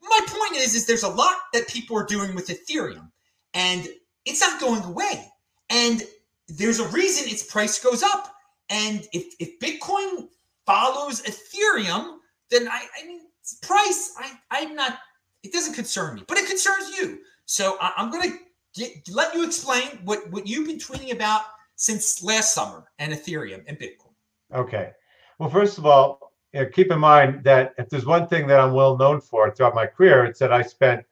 my point is, is there's a lot that people are doing with Ethereum, and it's not going away. And there's a reason its price goes up. And if if Bitcoin follows Ethereum, then I, I mean, price, I, I'm not. It doesn't concern me, but it concerns you. So I, am going to let you explain what what you've been tweeting about since last summer and Ethereum and Bitcoin.
Okay. Well, first of all, keep in mind that if there's one thing that I'm well known for throughout my career, it's that I spent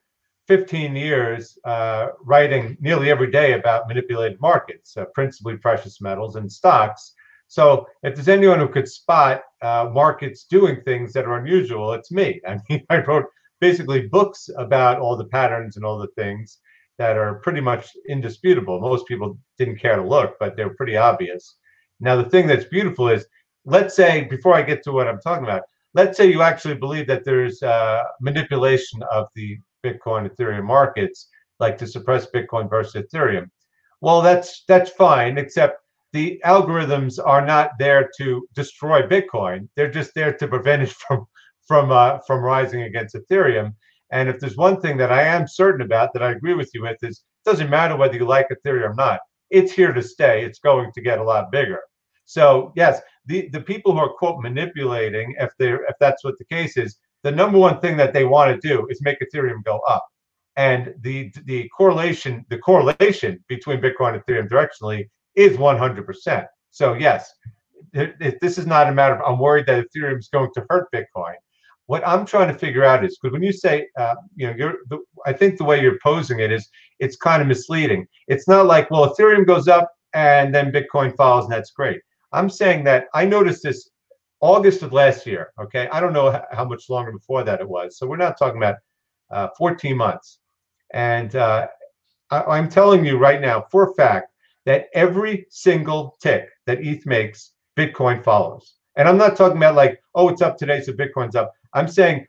15 years uh, writing nearly every day about manipulated markets, uh, principally precious metals and stocks. So if there's anyone who could spot uh, markets doing things that are unusual, it's me. I mean, I wrote basically books about all the patterns and all the things that are pretty much indisputable. Most people didn't care to look, but they're pretty obvious. Now, the thing that's beautiful is, let's say, before I get to what I'm talking about, let's say you actually believe that there's uh, manipulation of the Bitcoin, Ethereum markets, like to suppress Bitcoin versus Ethereum. Well, that's that's fine, except the algorithms are not there to destroy Bitcoin. They're just there to prevent it from from uh, from rising against Ethereum. And if there's one thing that I am certain about that I agree with you with is it doesn't matter whether you like Ethereum or not. It's here to stay. It's going to get a lot bigger. So yes, the, the people who are quote manipulating, if they're if that's what the case is, the number one thing that they want to do is make Ethereum go up. And the the correlation the correlation between Bitcoin and Ethereum directionally is 100%. So yes, this is not a matter of I'm worried that Ethereum is going to hurt Bitcoin. What I'm trying to figure out is because when you say, uh, you know, you're, the, I think the way you're posing it is it's kind of misleading. It's not like, well, Ethereum goes up and then Bitcoin falls and that's great. I'm saying that I noticed this August of last year. Okay, I don't know how much longer before that it was. So we're not talking about uh, 14 months. And uh, I, I'm telling you right now, for a fact, that every single tick that ETH makes, Bitcoin follows. And I'm not talking about like, oh, it's up today, so Bitcoin's up. I'm saying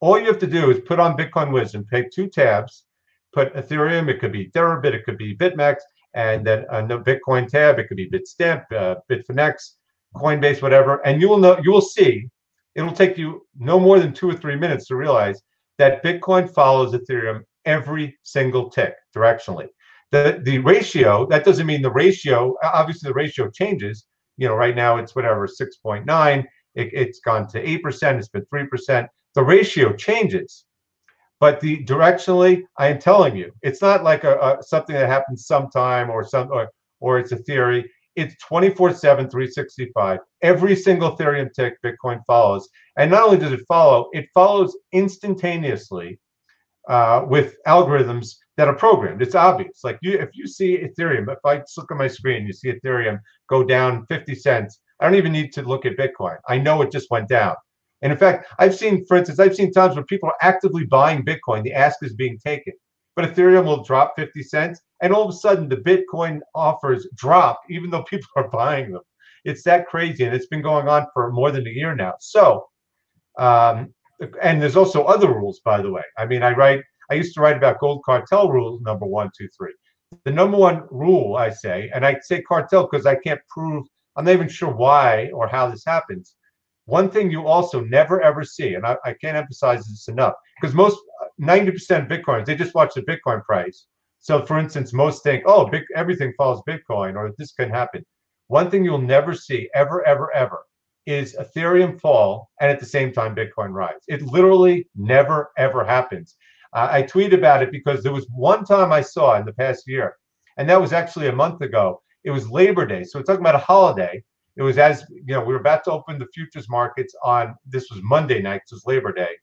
all you have to do is put on Bitcoin Wisdom, take two tabs, put Ethereum, it could be Deribit, it could be BitMEX, and then a Bitcoin tab, it could be Bitstamp, uh, Bitfinex, Coinbase, whatever, and you will know, you will see, it'll take you no more than two or three minutes to realize that Bitcoin follows Ethereum every single tick directionally. The the ratio that doesn't mean the ratio obviously the ratio changes. You know right now it's whatever 6.9 it, has gone to 8% it's been 3% the ratio changes. But the directionally i am telling you it's not like a, a something that happens sometime or some or, or it's a theory it's 24 7 365 every single ethereum tick bitcoin follows and not only does it follow it follows instantaneously uh, with algorithms that are programmed. It's obvious. Like you, if you see Ethereum, if I look at my screen, you see Ethereum go down 50 cents. I don't even need to look at Bitcoin. I know it just went down. And in fact, I've seen, for instance, I've seen times where people are actively buying Bitcoin. The ask is being taken. But Ethereum will drop 50 cents. And all of a sudden, the Bitcoin offers drop, even though people are buying them. It's that crazy. And it's been going on for more than a year now. So, um, and there's also other rules, by the way. I mean, I write, I used to write about gold cartel rule number one, two, three. The number one rule, I say, and I say cartel because I can't prove, I'm not even sure why or how this happens. One thing you also never ever see, and I, I can't emphasize this enough, because most 90% Bitcoins, they just watch the Bitcoin price. So, for instance, most think, oh, big, everything follows Bitcoin or this can happen. One thing you'll never see, ever, ever, ever, is Ethereum fall and at the same time Bitcoin rise. It literally never, ever happens. Uh, I tweet about it because there was one time I saw in the past year, and that was actually a month ago. It was Labor Day. So we're talking about a holiday. It was as, you know, we were about to open the futures markets on, this was Monday night, so it was Labor Day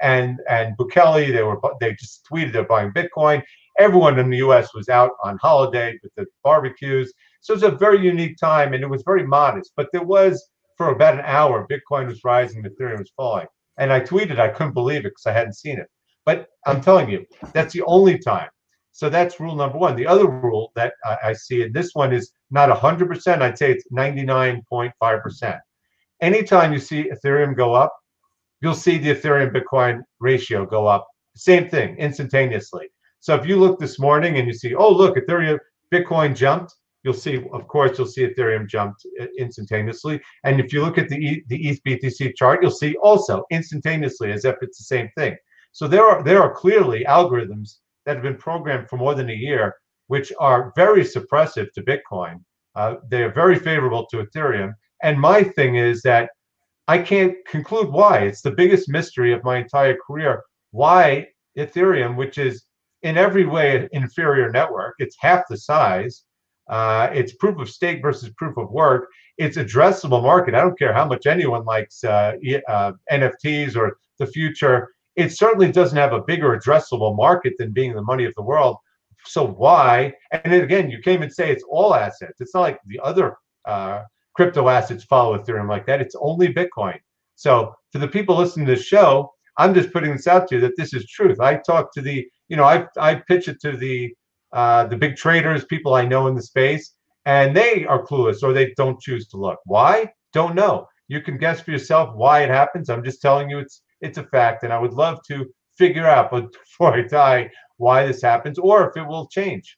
and and Bukele, they were they just tweeted they're buying Bitcoin. Everyone in the U.S. was out on holiday with the barbecues, so it was a very unique time, and it was very modest. But there was for about an hour, Bitcoin was rising, Ethereum was falling, and I tweeted I couldn't believe it because I hadn't seen it. But I'm telling you, that's the only time. So that's rule number one. The other rule that I, I see, and this one is not 100%, I'd say it's 99.5%. Anytime you see Ethereum go up, you'll see the Ethereum Bitcoin ratio go up. Same thing, instantaneously. So if you look this morning and you see, oh, look, Ethereum Bitcoin jumped, you'll see, of course, you'll see Ethereum jumped instantaneously. And if you look at the, the ETH BTC chart, you'll see also instantaneously as if it's the same thing. So there are there are clearly algorithms that have been programmed for more than a year, which are very suppressive to Bitcoin. Uh, they are very favorable to Ethereum. And my thing is that I can't conclude why. It's the biggest mystery of my entire career. Why Ethereum, which is in every way an inferior network, it's half the size. Uh, it's proof of stake versus proof of work. It's addressable market. I don't care how much anyone likes uh, uh, NFTs or the future. It certainly doesn't have a bigger addressable market than being the money of the world. So why? And then again, you came and say it's all assets. It's not like the other uh, crypto assets follow Ethereum like that. It's only Bitcoin. So for the people listening to this show, I'm just putting this out to you that this is truth. I talk to the, you know, I I pitch it to the uh, the big traders, people I know in the space, and they are clueless or they don't choose to look. Why? Don't know. You can guess for yourself why it happens. I'm just telling you it's it's a fact, and I would love to figure out, before I die, why this happens or if it will change.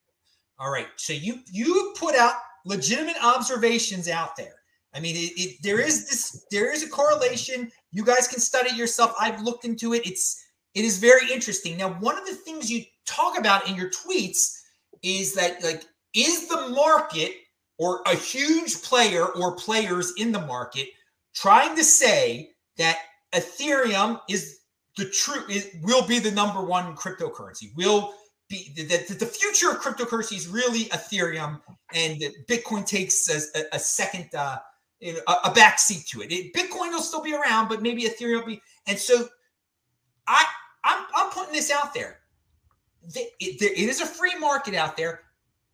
All right. So you you put out legitimate observations out there. I mean, it, it, there is this, there is a correlation. You guys can study yourself. I've looked into it. It's, it is very interesting. Now, one of the things you talk about in your tweets is that, like, is the market or a huge player or players in the market trying to say that Ethereum is the true, it will be the number one cryptocurrency, will be the, the future of cryptocurrency is really Ethereum, and Bitcoin takes a, a second uh, a, a back seat to it. it. Bitcoin will still be around, but maybe Ethereum will be. And so, I I'm, I'm putting this out there. It, it, it is a free market out there.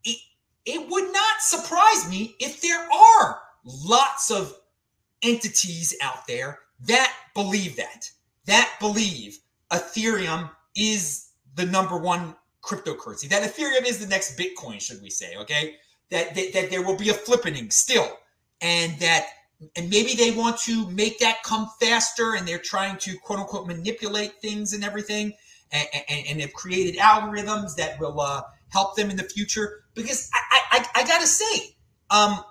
It, it would not surprise me if there are lots of entities out there that believe that that believe Ethereum is the number one cryptocurrency. That Ethereum is the next Bitcoin, should we say? Okay, that that, that there will be a flippening still, and that and maybe they want to make that come faster, and they're trying to quote unquote manipulate things and everything, and, and, and have created algorithms that will uh, help them in the future. Because I I, I gotta say, um,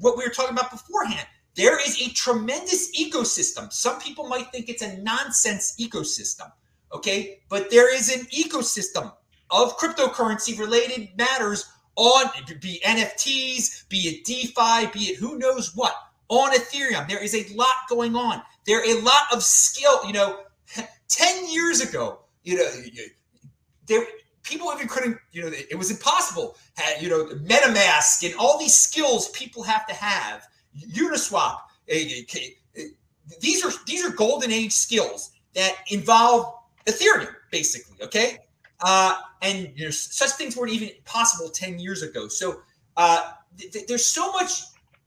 what we were talking about beforehand. There is a tremendous ecosystem. Some people might think it's a nonsense ecosystem okay? But there is an ecosystem of cryptocurrency related matters on be NFTs, be it DeFi, be it who knows what on Ethereum. There is a lot going on. There are a lot of skill. You know, ten years ago, you know, there people even couldn't. You know, it was impossible. You know, MetaMask and all these skills people have to have. Uniswap. Eh, eh, these are these are golden age skills that involve Ethereum, basically. Okay, uh, and you know, such things weren't even possible 10 years ago. So uh, th- there's so much.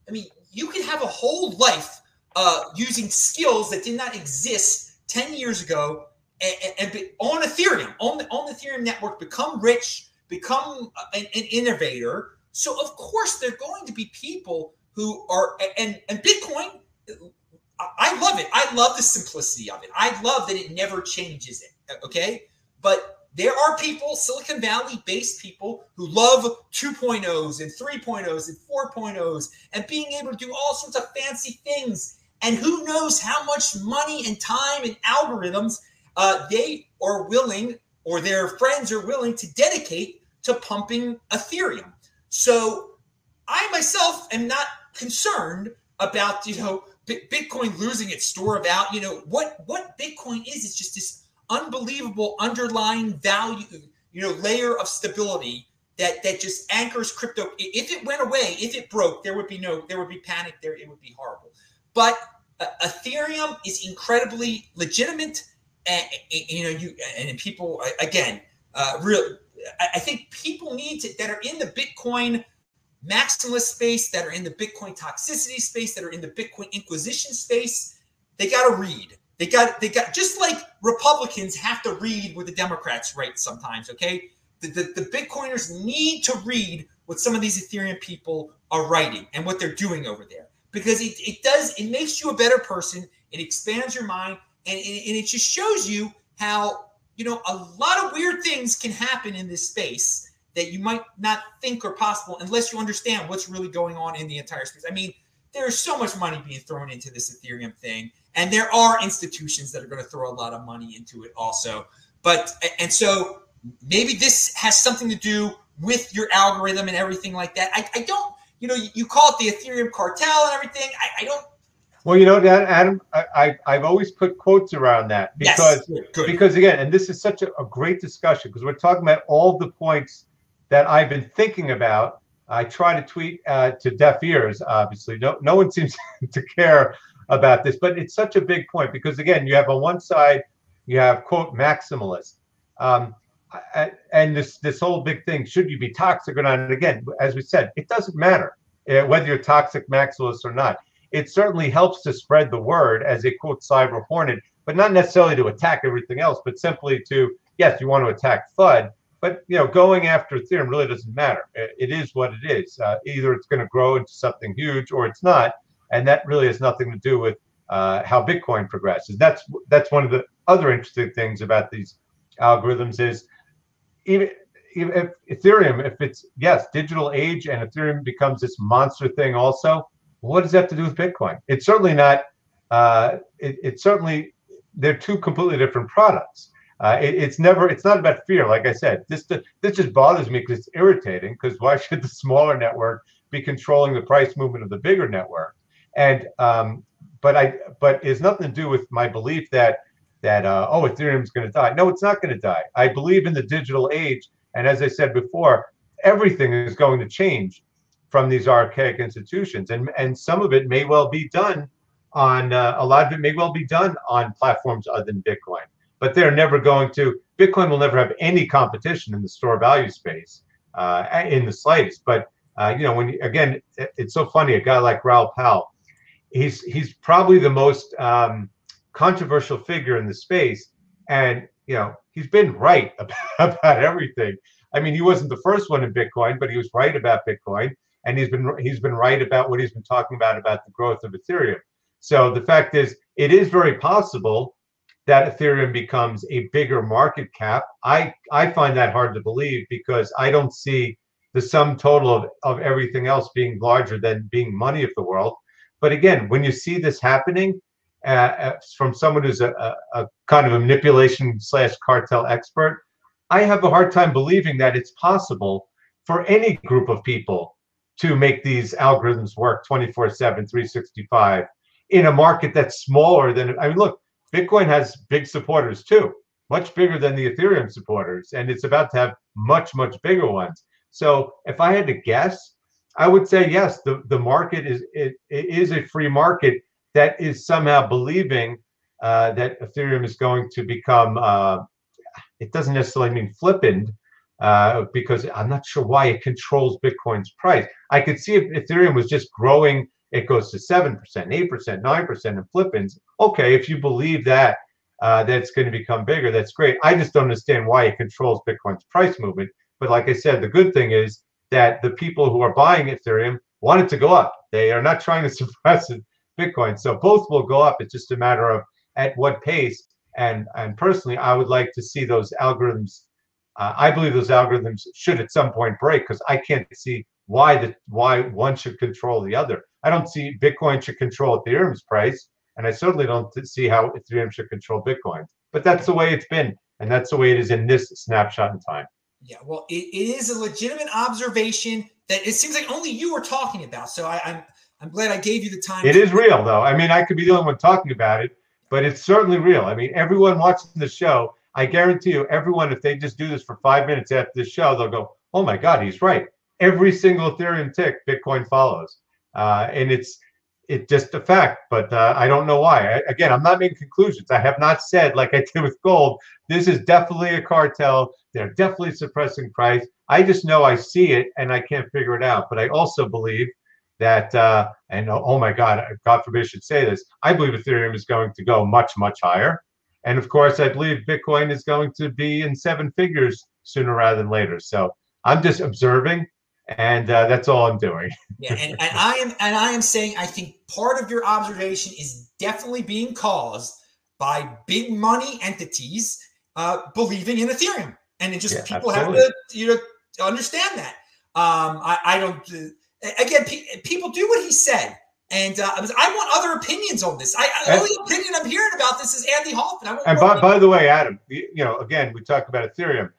I mean, you can have a whole life uh, using skills that did not exist 10 years ago and, and on Ethereum, on the on the Ethereum network, become rich, become an, an innovator. So of course there are going to be people who are and and Bitcoin. I love it. I love the simplicity of it. I love that it never changes it. Okay, but there are people, Silicon Valley based people, who love 2.0s and 3.0s and 4.0s and being able to do all sorts of fancy things. And who knows how much money and time and algorithms uh, they are willing or their friends are willing to dedicate to pumping Ethereum. So I myself am not concerned about, you know, Bitcoin losing its store of value. You know, what, what Bitcoin is, is just this unbelievable underlying value, you know, layer of stability that that just anchors crypto. If it went away, if it broke, there would be no, there would be panic. There, it would be horrible. But uh, Ethereum is incredibly legitimate, and you know, you and people again, uh, real. I think people need to that are in the Bitcoin maximalist space, that are in the Bitcoin toxicity space, that are in the Bitcoin inquisition space. They got to read they got they got just like Republicans have to read what the Democrats write sometimes. Okay, the, the, the Bitcoiners need to read what some of these Ethereum people are writing and what they're doing over there because it, it does it makes you a better person. It expands your mind and, and, and it just shows you how you know a lot of weird things can happen in this space that you might not think are possible unless you understand what's really going on in the entire space. I mean, there's so much money being thrown into this Ethereum thing. And there are institutions that are going to throw a lot of money into it also. But, and so maybe this has something to do with your algorithm and everything like that. I, I don't, you know, you, call it the Ethereum cartel and everything. I, I don't.
Well, you know, Adam, I, I, have always put quotes around that because, yes, good. because again, and this is such a, a great discussion because we're talking about all the points that I've been thinking about. I try to tweet uh, to deaf ears, obviously. No, no one seems to care about this, but it's such a big point because again, you have on one side, you have quote maximalist, um, and this this whole big thing: should you be toxic or not? And again, as we said, it doesn't matter uh, whether you're toxic maximalist or not. It certainly helps to spread the word as a quote cyber hornet, but not necessarily to attack everything else, but simply to yes, you want to attack FUD, but you know, going after Ethereum really doesn't matter. It is what it is. Uh, either it's going to grow into something huge or it's not and that really has nothing to do with uh, how Bitcoin progresses. That's that's one of the other interesting things about these algorithms is even, if Ethereum, if it's yes, digital age, and Ethereum becomes this monster thing, also, what does that have to do with Bitcoin? It's certainly not. Uh, it, it's certainly they're two completely different products. Uh, it, it's never. It's not about fear. Like I said, this this just bothers me because it's irritating. Because why should the smaller network be controlling the price movement of the bigger network? And um, but I but it's nothing to do with my belief that that uh, oh Ethereum's going to die. No, it's not going to die. I believe in the digital age, and as I said before, everything is going to change from these archaic institutions, and and some of it may well be done on uh, a lot of it may well be done on platforms other than Bitcoin, but they're never going to. Bitcoin will never have any competition in the store value space uh, in the slightest. But uh, you know, when again, it's so funny. A guy like Raoul Pal, he's he's probably the most um, controversial figure in the space, and you know he's been right about, about everything. I mean, he wasn't the first one in Bitcoin, but he was right about Bitcoin, and he's been he's been right about what he's been talking about about the growth of Ethereum. So the fact is, it is very possible that Ethereum becomes a bigger market cap. I I find that hard to believe because I don't see the sum total of, of everything else being larger than being money of the world. But again, when you see this happening uh, uh, from someone who's a, a, a kind of a manipulation slash cartel expert, I have a hard time believing that it's possible for any group of people to make these algorithms work 24 7, 365 in a market that's smaller than, I mean, look, Bitcoin has big supporters too, much bigger than the Ethereum supporters, and it's about to have much, much bigger ones. So if I had to guess, I would say yes. The the market is it, it is a free market that is somehow believing uh, that Ethereum is going to become. Uh, it doesn't necessarily mean flippant, uh, because I'm not sure why it controls Bitcoin's price. I could see if Ethereum was just growing, it goes to seven percent, eight percent, nine percent, and flippins. Okay, if you believe that uh, that's going to become bigger. That's great. I just don't understand why it controls Bitcoin's price movement. But like I said, the good thing is that the people who are buying Ethereum want it to go up. They are not trying to suppress Bitcoin. So both will go up. It's just a matter of at what pace. And and personally, I would like to see those algorithms. Uh, I believe those algorithms should at some point break because I can't see why the why one should control the other. I don't see Bitcoin should control Ethereum's price, and I certainly don't see how Ethereum should control Bitcoin. But that's the way it's been, and that's the way it is in this snapshot in time.
Yeah, well, it, it is a legitimate observation that it seems like only you were talking about. So I, I'm I'm glad I gave you the time.
It is real, though. I mean, I could be the only one talking about it, but it's certainly real. I mean, everyone watching the show, I guarantee you, everyone, if they just do this for five minutes after the show, they'll go, "Oh my God, he's right." Every single Ethereum tick, Bitcoin follows, uh, and it's it's just a fact. But uh, I don't know why. I, again, I'm not making conclusions. I have not said like I did with gold. This is definitely a cartel. They're definitely suppressing price. I just know I see it and I can't figure it out. But I also believe that, uh, and oh my God, God forbid I should say this, I believe Ethereum is going to go much, much higher. And of course, I believe Bitcoin is going to be in seven figures sooner rather than later. So I'm just observing, and uh, that's all I'm doing.
yeah, and, and I am and I am saying I think part of your observation is definitely being caused by big money entities uh, believing in Ethereum, and it just yeah, people absolutely. have to you know understand that. Um, I, I don't. Uh, again, pe- people do what he said. And uh, I want other opinions on this. I, the only opinion I'm hearing about this is Andy Hoffman.
and by, by, the way, Adam, you know, again, we talk about Ethereum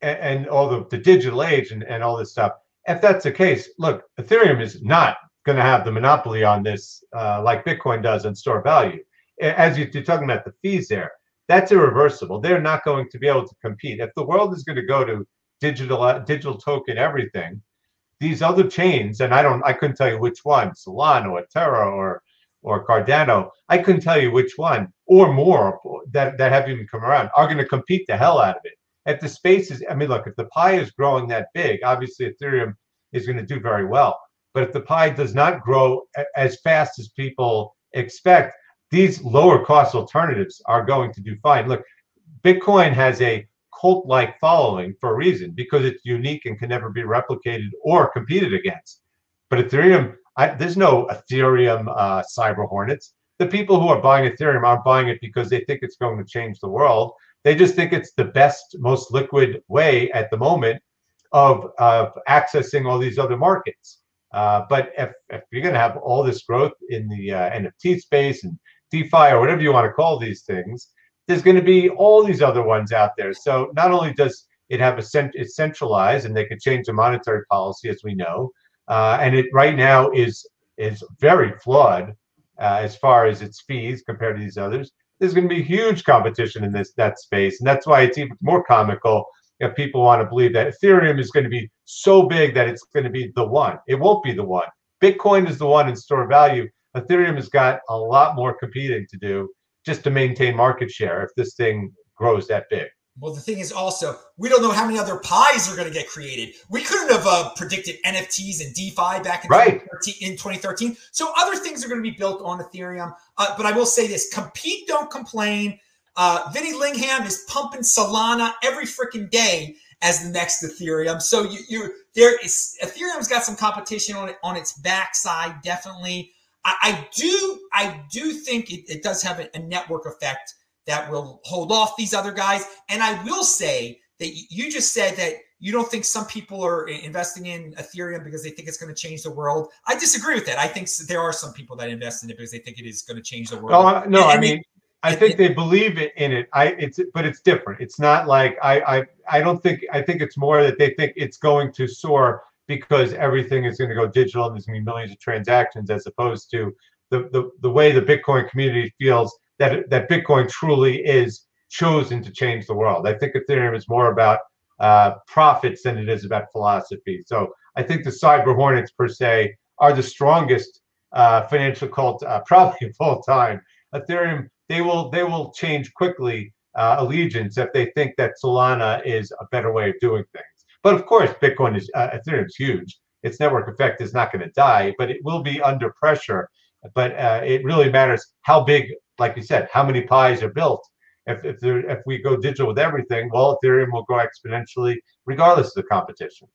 and, and all the, the digital age and, and all this stuff. If that's the case, look, Ethereum is not going to have the monopoly on this uh, like Bitcoin does on store value. As you, you're talking about the fees there, that's irreversible. They're not going to be able to compete. If the world is going to go to digital uh, digital token everything, these other chains, and I don't, I couldn't tell you which one, Solana or Terra or or Cardano, I couldn't tell you which one or more that that have even come around are going to compete the hell out of it. If the space is, I mean, look, if the pie is growing that big, obviously Ethereum is going to do very well. But if the pie does not grow as fast as people expect, these lower cost alternatives are going to do fine. Look, Bitcoin has a cult like following for a reason because it's unique and can never be replicated or competed against. But Ethereum, I, there's no Ethereum uh, cyber hornets. The people who are buying Ethereum aren't buying it because they think it's going to change the world. They just think it's the best, most liquid way at the moment of, of accessing all these other markets. Uh, but if, if you're going to have all this growth in the uh, NFT space and DeFi or whatever you want to call these things, there's going to be all these other ones out there. So not only does it have a cent- it's centralized and they could change the monetary policy as we know, uh, and it right now is is very flawed uh, as far as its fees compared to these others. There's going to be huge competition in this that space, and that's why it's even more comical if people want to believe that Ethereum is going to be so big that it's going to be the one. It won't be the one. Bitcoin is the one in store value. Ethereum has got a lot more competing to do just to maintain market share if this thing grows that big.
Well, the thing is also, we don't know how many other pies are going to get created. We couldn't have uh, predicted NFTs and DeFi back in,
right.
2013, in 2013. So other things are going to be built on Ethereum. Uh, but I will say this compete, don't complain. Uh, Vinny Lingham is pumping Solana every freaking day as the next Ethereum. So you, you there is Ethereum's got some competition on it on its backside, definitely. I, I do I do think it, it does have a, a, network effect that will hold off these other guys. And I will say that you just said that you don't think some people are investing in Ethereum because they think it's going to change the world. I disagree with that. I think there are some people that invest in it because they think it is going to change the world.
Oh, no, no, and, I mean. I think they believe in it. I it's but it's different. It's not like I I I don't think I think it's more that they think it's going to soar because everything is going to go digital and there's going to be millions of transactions as opposed to the, the, the way the Bitcoin community feels that, that Bitcoin truly is chosen to change the world. I think Ethereum is more about uh, profits than it is about philosophy. So I think the cyber hornets per se are the strongest uh, financial cult uh, probably of all time. Ethereum, they will they will change quickly uh, allegiance if they think that Solana is a better way of doing things. But of course, Bitcoin is uh, Ethereum is huge. Its network effect is not going to die, but it will be under pressure. But uh, it really matters how big, like you said, how many pies are built. if if, there, if we go digital with everything, well, Ethereum will grow exponentially regardless of the competition.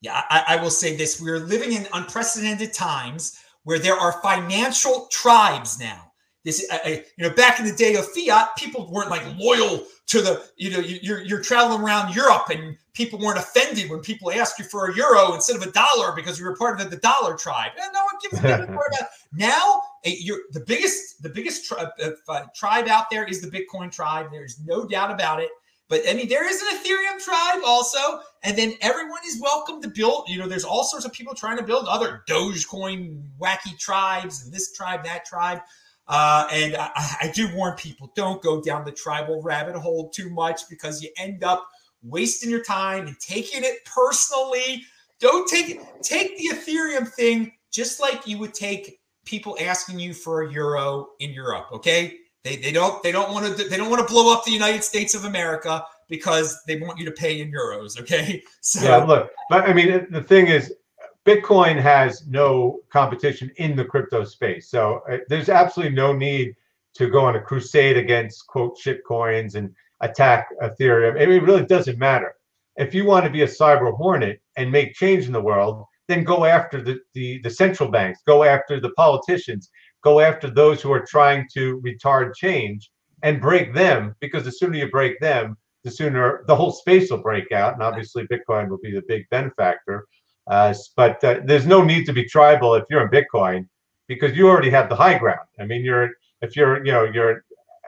Yeah, I, I will say this: we're living in unprecedented times where there are financial tribes now. This, uh, you know, back in the day of fiat, people weren't like loyal to the, you know, you're you're traveling around Europe and people weren't offended when people asked you for a euro instead of a dollar because you were part of the, the dollar tribe. And no one gives a about now. You're the biggest, the biggest tri- uh, uh, tribe out there is the Bitcoin tribe. There's no doubt about it. But I mean, there is an Ethereum tribe also, and then everyone is welcome to build. You know, there's all sorts of people trying to build other Dogecoin wacky tribes and this tribe, that tribe. Uh, and I, I, do warn people: don't go down the tribal rabbit hole too much because you end up wasting your time and taking it personally. Don't take. Take the Ethereum thing just like you would take people asking you for a euro in Europe. Okay, they they don't they don't want to they don't want to blow up the United States of America because they want you to pay in euros. Okay,
so yeah, look, but I mean the thing is Bitcoin has no competition in the crypto space. So uh, there's absolutely no need to go on a crusade against quote shit coins and attack Ethereum. I mean, it really doesn't matter. If you want to be a cyber hornet and make change in the world, then go after the, the, the central banks, go after the politicians, go after those who are trying to retard change and break them because the sooner you break them, the sooner the whole space will break out. And obviously, Bitcoin will be the big benefactor. Uh, but uh, there's no need to be tribal if you're in Bitcoin because you already have the high ground. I mean, you're if you're you know you're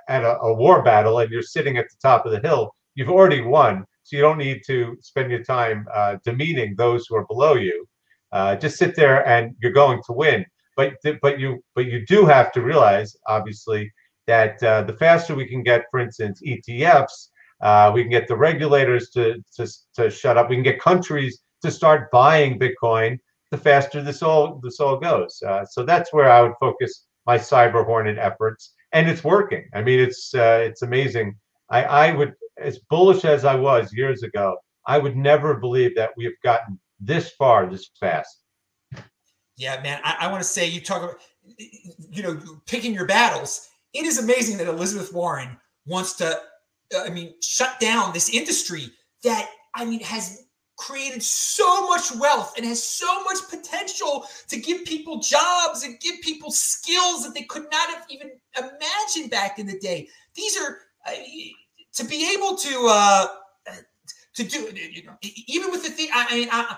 at a, a, war battle and you're sitting at the top of the hill, you've already won. So you don't need to spend your time uh, demeaning those who are below you. Uh, just sit there and you're going to win. But but you but you do have to realize, obviously, that uh, the faster we can get, for instance, ETFs, uh, we can get the regulators to, to to shut up. We can get countries to start buying Bitcoin, the faster this all this all goes. Uh, so that's where I would focus my cyber hornet efforts, and it's working. I mean, it's uh, it's amazing. I, I would, as bullish as I was years ago, I would never believe that we have gotten this far this fast.
Yeah, man. I, I want to say you talk about you know picking your battles. It is amazing that Elizabeth Warren wants to. I mean, shut down this industry that I mean has created so much wealth and has so much potential to give people jobs and give people skills that they could not have even imagined back in the day. These are uh, to be able to uh, to do you know, even with the thing. I, I mean, I,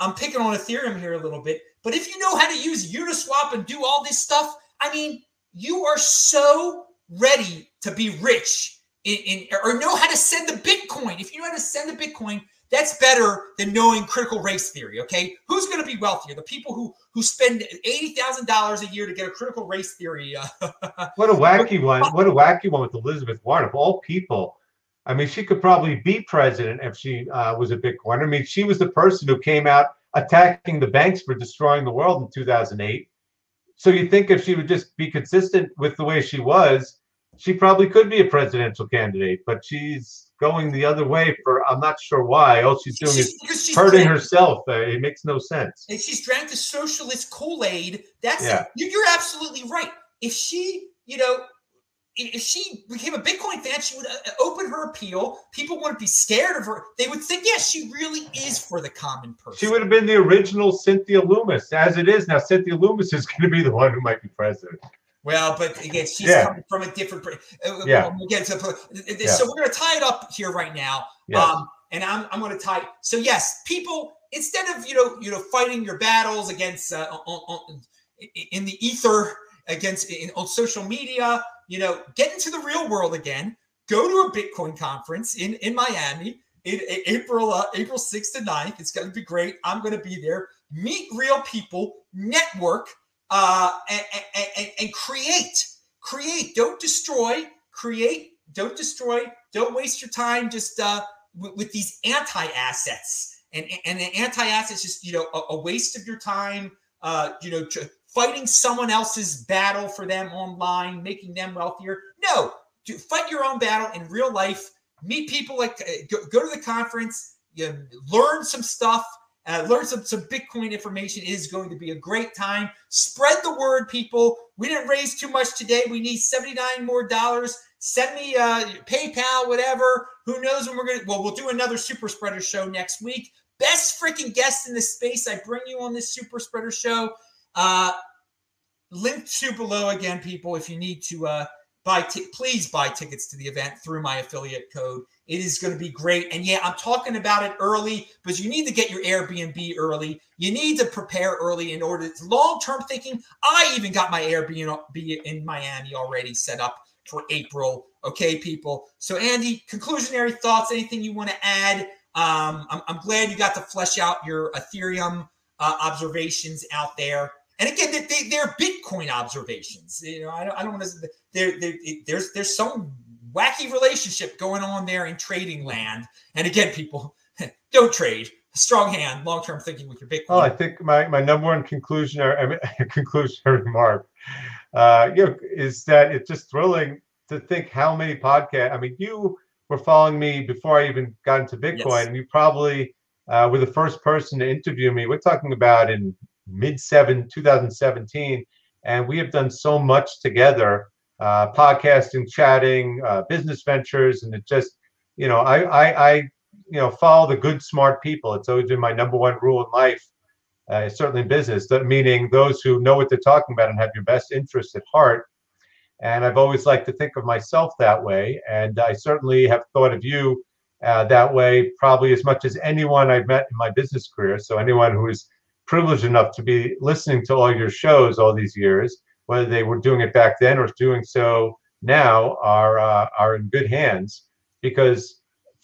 I'm picking on Ethereum here a little bit, but if you know how to use Uniswap and do all this stuff, I mean, you are so ready to be rich in, in or know how to send the Bitcoin. If you know how to send the Bitcoin, that's better than knowing critical race theory. Okay, who's going to be wealthier? The people who who spend eighty thousand dollars a year to get a critical race theory. Uh,
what a wacky one! What a wacky one with Elizabeth Warren of all people. I mean, she could probably be president if she uh, was a Bitcoin. I mean, she was the person who came out attacking the banks for destroying the world in 2008. So you think if she would just be consistent with the way she was, she probably could be a presidential candidate, but she's going the other way for I'm not sure why. All she's doing she's, is she's hurting drank, herself. Uh, it makes no sense.
And she's drank the socialist Kool Aid. That's yeah. you're absolutely right. If she, you know, if she became a Bitcoin fan, she would uh, open her appeal. People wouldn't be scared of her. They would think, yes, she really is for the common person.
She would have been the original Cynthia Lummis. As it is now, Cynthia Lummis is going to be the one who might be president.
Well, but again, she's yeah. coming from a different. Uh, yeah. We'll get to yeah. so we're going to tie it up here right now. Um, and I'm, I'm going to tie. So yes, people instead of you know you know fighting your battles against uh, on, on, in the ether against in, on social media, you know, get into the real world again. Go to a Bitcoin conference in in Miami in, in April uh, April 6th to 9th. It's going to be great. I'm going to be there. Meet real people, network uh, and, and, and create, create. Don't destroy. Create. Don't destroy. Don't waste your time just uh, with, with these anti-assets. And and an anti-assets just you know a, a, waste of your time. Uh, you know, fighting someone else's battle for them online, making them wealthier. No, do, fight your own battle in real life. Meet people like uh, go, go to the conference. You know, learn some stuff uh, learn some, some Bitcoin information. It is going to be a great time. Spread the word, people. We didn't raise too much today. We need 79 more dollars. Send me uh, PayPal, whatever. Who knows when we're gonna? Well, we'll do another super spreader show next week. Best freaking guest in the space. I bring you on this super spreader show. Uh, link to below again, people. If you need to uh, buy, t- please buy tickets to the event through my affiliate code. It is going to be great. And yeah, I'm talking about it early but you need to get your Airbnb early. You need to prepare early in order to long term thinking. I even got my Airbnb in Miami already set up for April. Okay, people. So, Andy, conclusionary thoughts, anything you want to add? Um, I'm, I'm, glad you got to flesh out your Ethereum uh, observations out there. And again, they, they're Bitcoin observations. You know, I don't, I don't want to. There, there's there's some wacky relationship going on there in trading land. And again, people don't trade. Strong hand, long term thinking with your Bitcoin.
Oh, I think my, my number one conclusion or I mean, conclusionary remark, uh, you know, is that it's just thrilling to think how many podcasts. I mean, you were following me before I even got into Bitcoin, yes. and you probably uh, were the first person to interview me. We're talking about in mid seven 2017, and we have done so much together uh, podcasting, chatting, uh, business ventures, and it just, you know, I, I, I, you know, follow the good, smart people. It's always been my number one rule in life, uh, certainly in business. That meaning those who know what they're talking about and have your best interest at heart. And I've always liked to think of myself that way, and I certainly have thought of you uh, that way, probably as much as anyone I've met in my business career. So anyone who is privileged enough to be listening to all your shows all these years whether they were doing it back then or doing so now, are uh, are in good hands because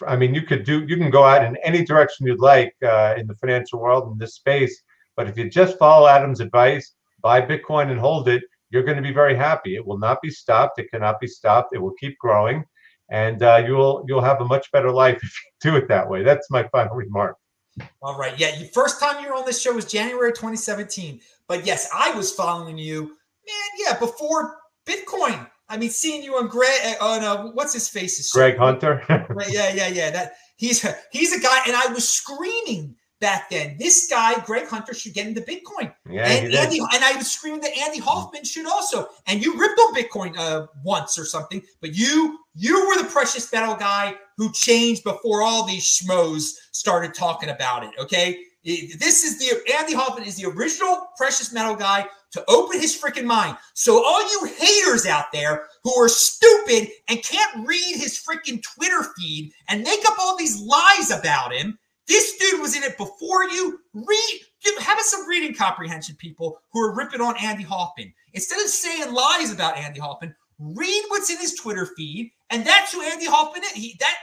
I mean you could do you can go out in any direction you'd like uh, in the financial world in this space, but if you just follow Adam's advice, buy Bitcoin and hold it, you're going to be very happy. It will not be stopped. It cannot be stopped. It will keep growing, and uh, you'll you'll have a much better life if you do it that way. That's my final remark.
All right. Yeah. First time you were on this show was January 2017. But yes, I was following you man, yeah, before Bitcoin. I mean, seeing you on Greg uh, on uh, what's his face is
Greg Hunter.
yeah, yeah, yeah. That he's he's a guy, and I was screaming back then. This guy, Greg Hunter, should get into Bitcoin. Yeah, and Andy, and I was screaming that Andy Hoffman should also. And you ripped on Bitcoin uh, once or something, but you you were the precious metal guy who changed before all these schmoes started talking about it. Okay, this is the Andy Hoffman is the original precious metal guy to open his freaking mind. So all you haters out there who are stupid and can't read his freaking Twitter feed and make up all these lies about him, this dude was in it before you. Read, have some reading comprehension, people who are ripping on Andy Hoffman. Instead of saying lies about Andy Hoffman, read what's in his Twitter feed, and that's who Andy Hoffman is. He that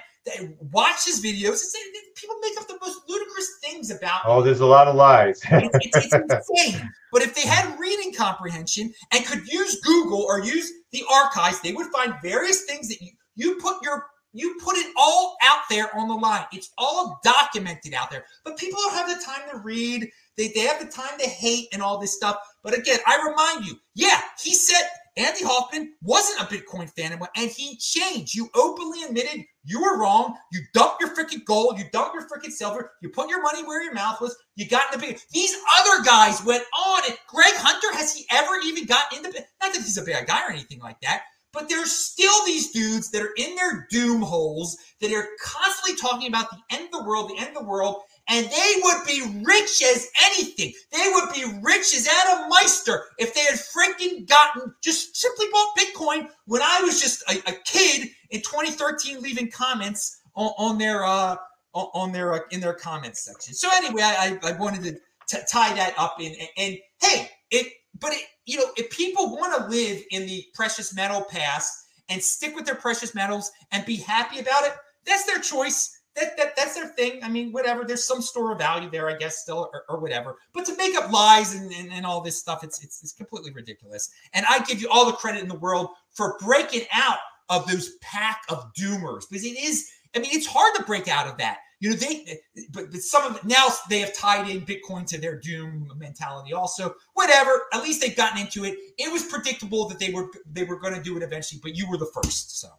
watch his videos. It's, people make up the most ludicrous things about.
Oh, there's a lot of lies.
it's, it's, it's insane. But if they had reading comprehension and could use Google or use the archives, they would find various things that you you put your you put it all out there on the line. It's all documented out there. But people don't have the time to read. They, they have the time to hate and all this stuff. But again, I remind you, yeah, he said Andy Hoffman wasn't a Bitcoin fan and he changed. You openly admitted you were wrong. You dumped your freaking gold. You dumped your freaking silver. You put your money where your mouth was. You got in the big. These other guys went on. And Greg Hunter has he ever even gotten into? Not that he's a bad guy or anything like that, but there's still these dudes that are in their doom holes that are constantly talking about the end of the world, the end of the world, and they would be rich as anything. They would be rich as Adam Meister if they had freaking gotten just simply bought Bitcoin when I was just a, a kid in 2013, leaving comments on, on their uh, on their uh, in their comments section. So anyway, I, I wanted to t- tie that up in and, and hey, it but it, you know if people want to live in the precious metal past and stick with their precious metals and be happy about it, that's their choice that, that that's their thing. I mean, whatever. There's some store of value there, I guess, still, or, or whatever. But to make up lies and, and, and, all this stuff, it's, it's it's completely ridiculous. And I give you all the credit in the world for breaking out of those pack of doomers because it is. I mean, it's hard to break out of that. You know, they but, but some of it now they have tied in Bitcoin to their doom mentality. Also, whatever. At least they've gotten into it. It was predictable that they were they were going to do it eventually, but you were the first. So.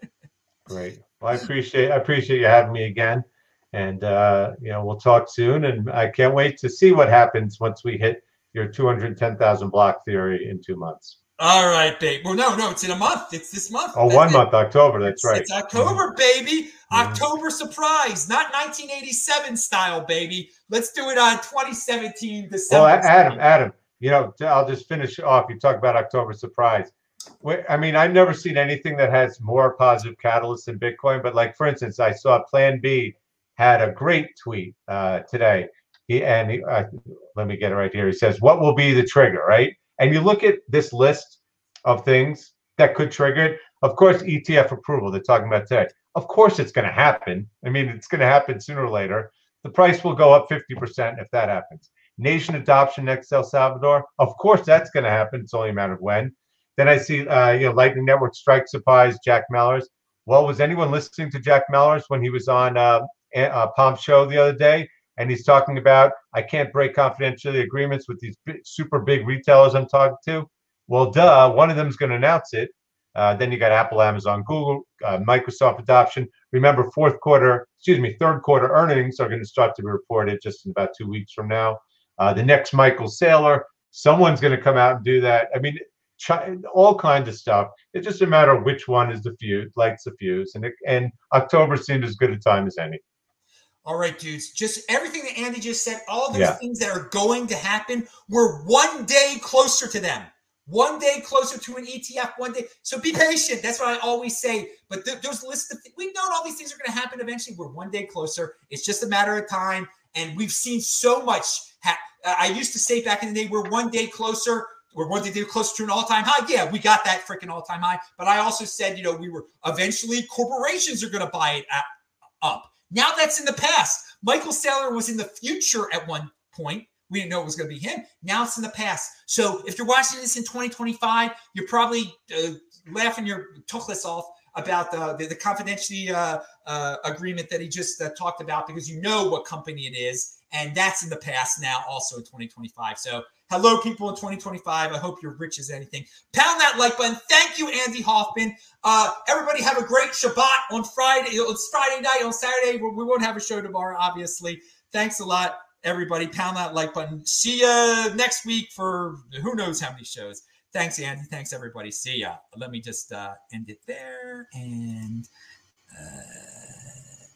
Great. Well, I appreciate I appreciate you having me again, and uh, you know we'll talk soon. And I can't wait to see what happens once we hit your 210,000 block theory in two months.
All right, babe. Well, no, no, it's in a month. It's this month.
Oh, one
it.
month, October. That's right.
It's October, baby.
Mhm.
October surprise, not 1987 style, baby. Let's do it on 2017 December.
Well, Adam, Adam, you know, I'll just finish off. You talk about October surprise. I mean, I've never seen anything that has more positive catalysts than Bitcoin. But like, for instance, I saw Plan B had a great tweet uh, today. He and he, uh, let me get it right here. He says, "What will be the trigger?" Right? And you look at this list of things that could trigger it. Of course, ETF approval. They're talking about today. Of course, it's going to happen. I mean, it's going to happen sooner or later. The price will go up 50% if that happens. Nation adoption next El Salvador. Of course, that's going to happen. It's only a matter of when. Then I see, uh, you know, Lightning Network strike supplies Jack Mallers. Well, was anyone listening to Jack Mallers when he was on uh, uh, Pomp Show the other day? And he's talking about I can't break confidentiality agreements with these super big retailers I'm talking to. Well, duh, one of them is going to announce it. Uh, then you got Apple, Amazon, Google, uh, Microsoft adoption. Remember, fourth quarter, excuse me, third quarter earnings are going to start to be reported just in about two weeks from now. Uh, the next Michael Saylor, someone's going to come out and do that. I mean, all kinds of stuff. It's just a matter of which one is the fuse, lights the fuse, and it, and October seemed as good a time as any.
All right, dudes. Just everything that Andy just said, all those
Yeah.
things that are going to happen, we're one day closer to them. One day closer to an ETF, one day. So be patient. That's what I always say. But th- those lists of—we know all these things are going to happen eventually. We're one day closer. It's just a matter of time. And we've seen so much. Ha- I used to say back in the day, we're one day closer. We're one day closer to an all-time high. Yeah, we got that freaking all-time high. But I also said, you know, we were eventually corporations are going to buy it up. Now that's in the past. Michael Saylor was in the future at one point. We didn't know it was going to be him. Now it's in the past. So if you're watching this in 2025, you're probably uh, laughing your tuchlis off about the the, the confidentiality uh, uh, agreement that he just uh, talked about because you know what company it is, and that's in the past now, also in 2025. So hello, people in 2025. I hope you're rich as anything. Pound that like button. Thank you, Andy Hoffman. Uh, everybody have a great Shabbat on Friday. It's Friday night. On Saturday, we won't have a show tomorrow, obviously. Thanks a lot, everybody. Pound that like button. See you next week for who knows how many shows. Thanks, Andy. Thanks, everybody. See ya. Let me just uh, end it there and. Uh,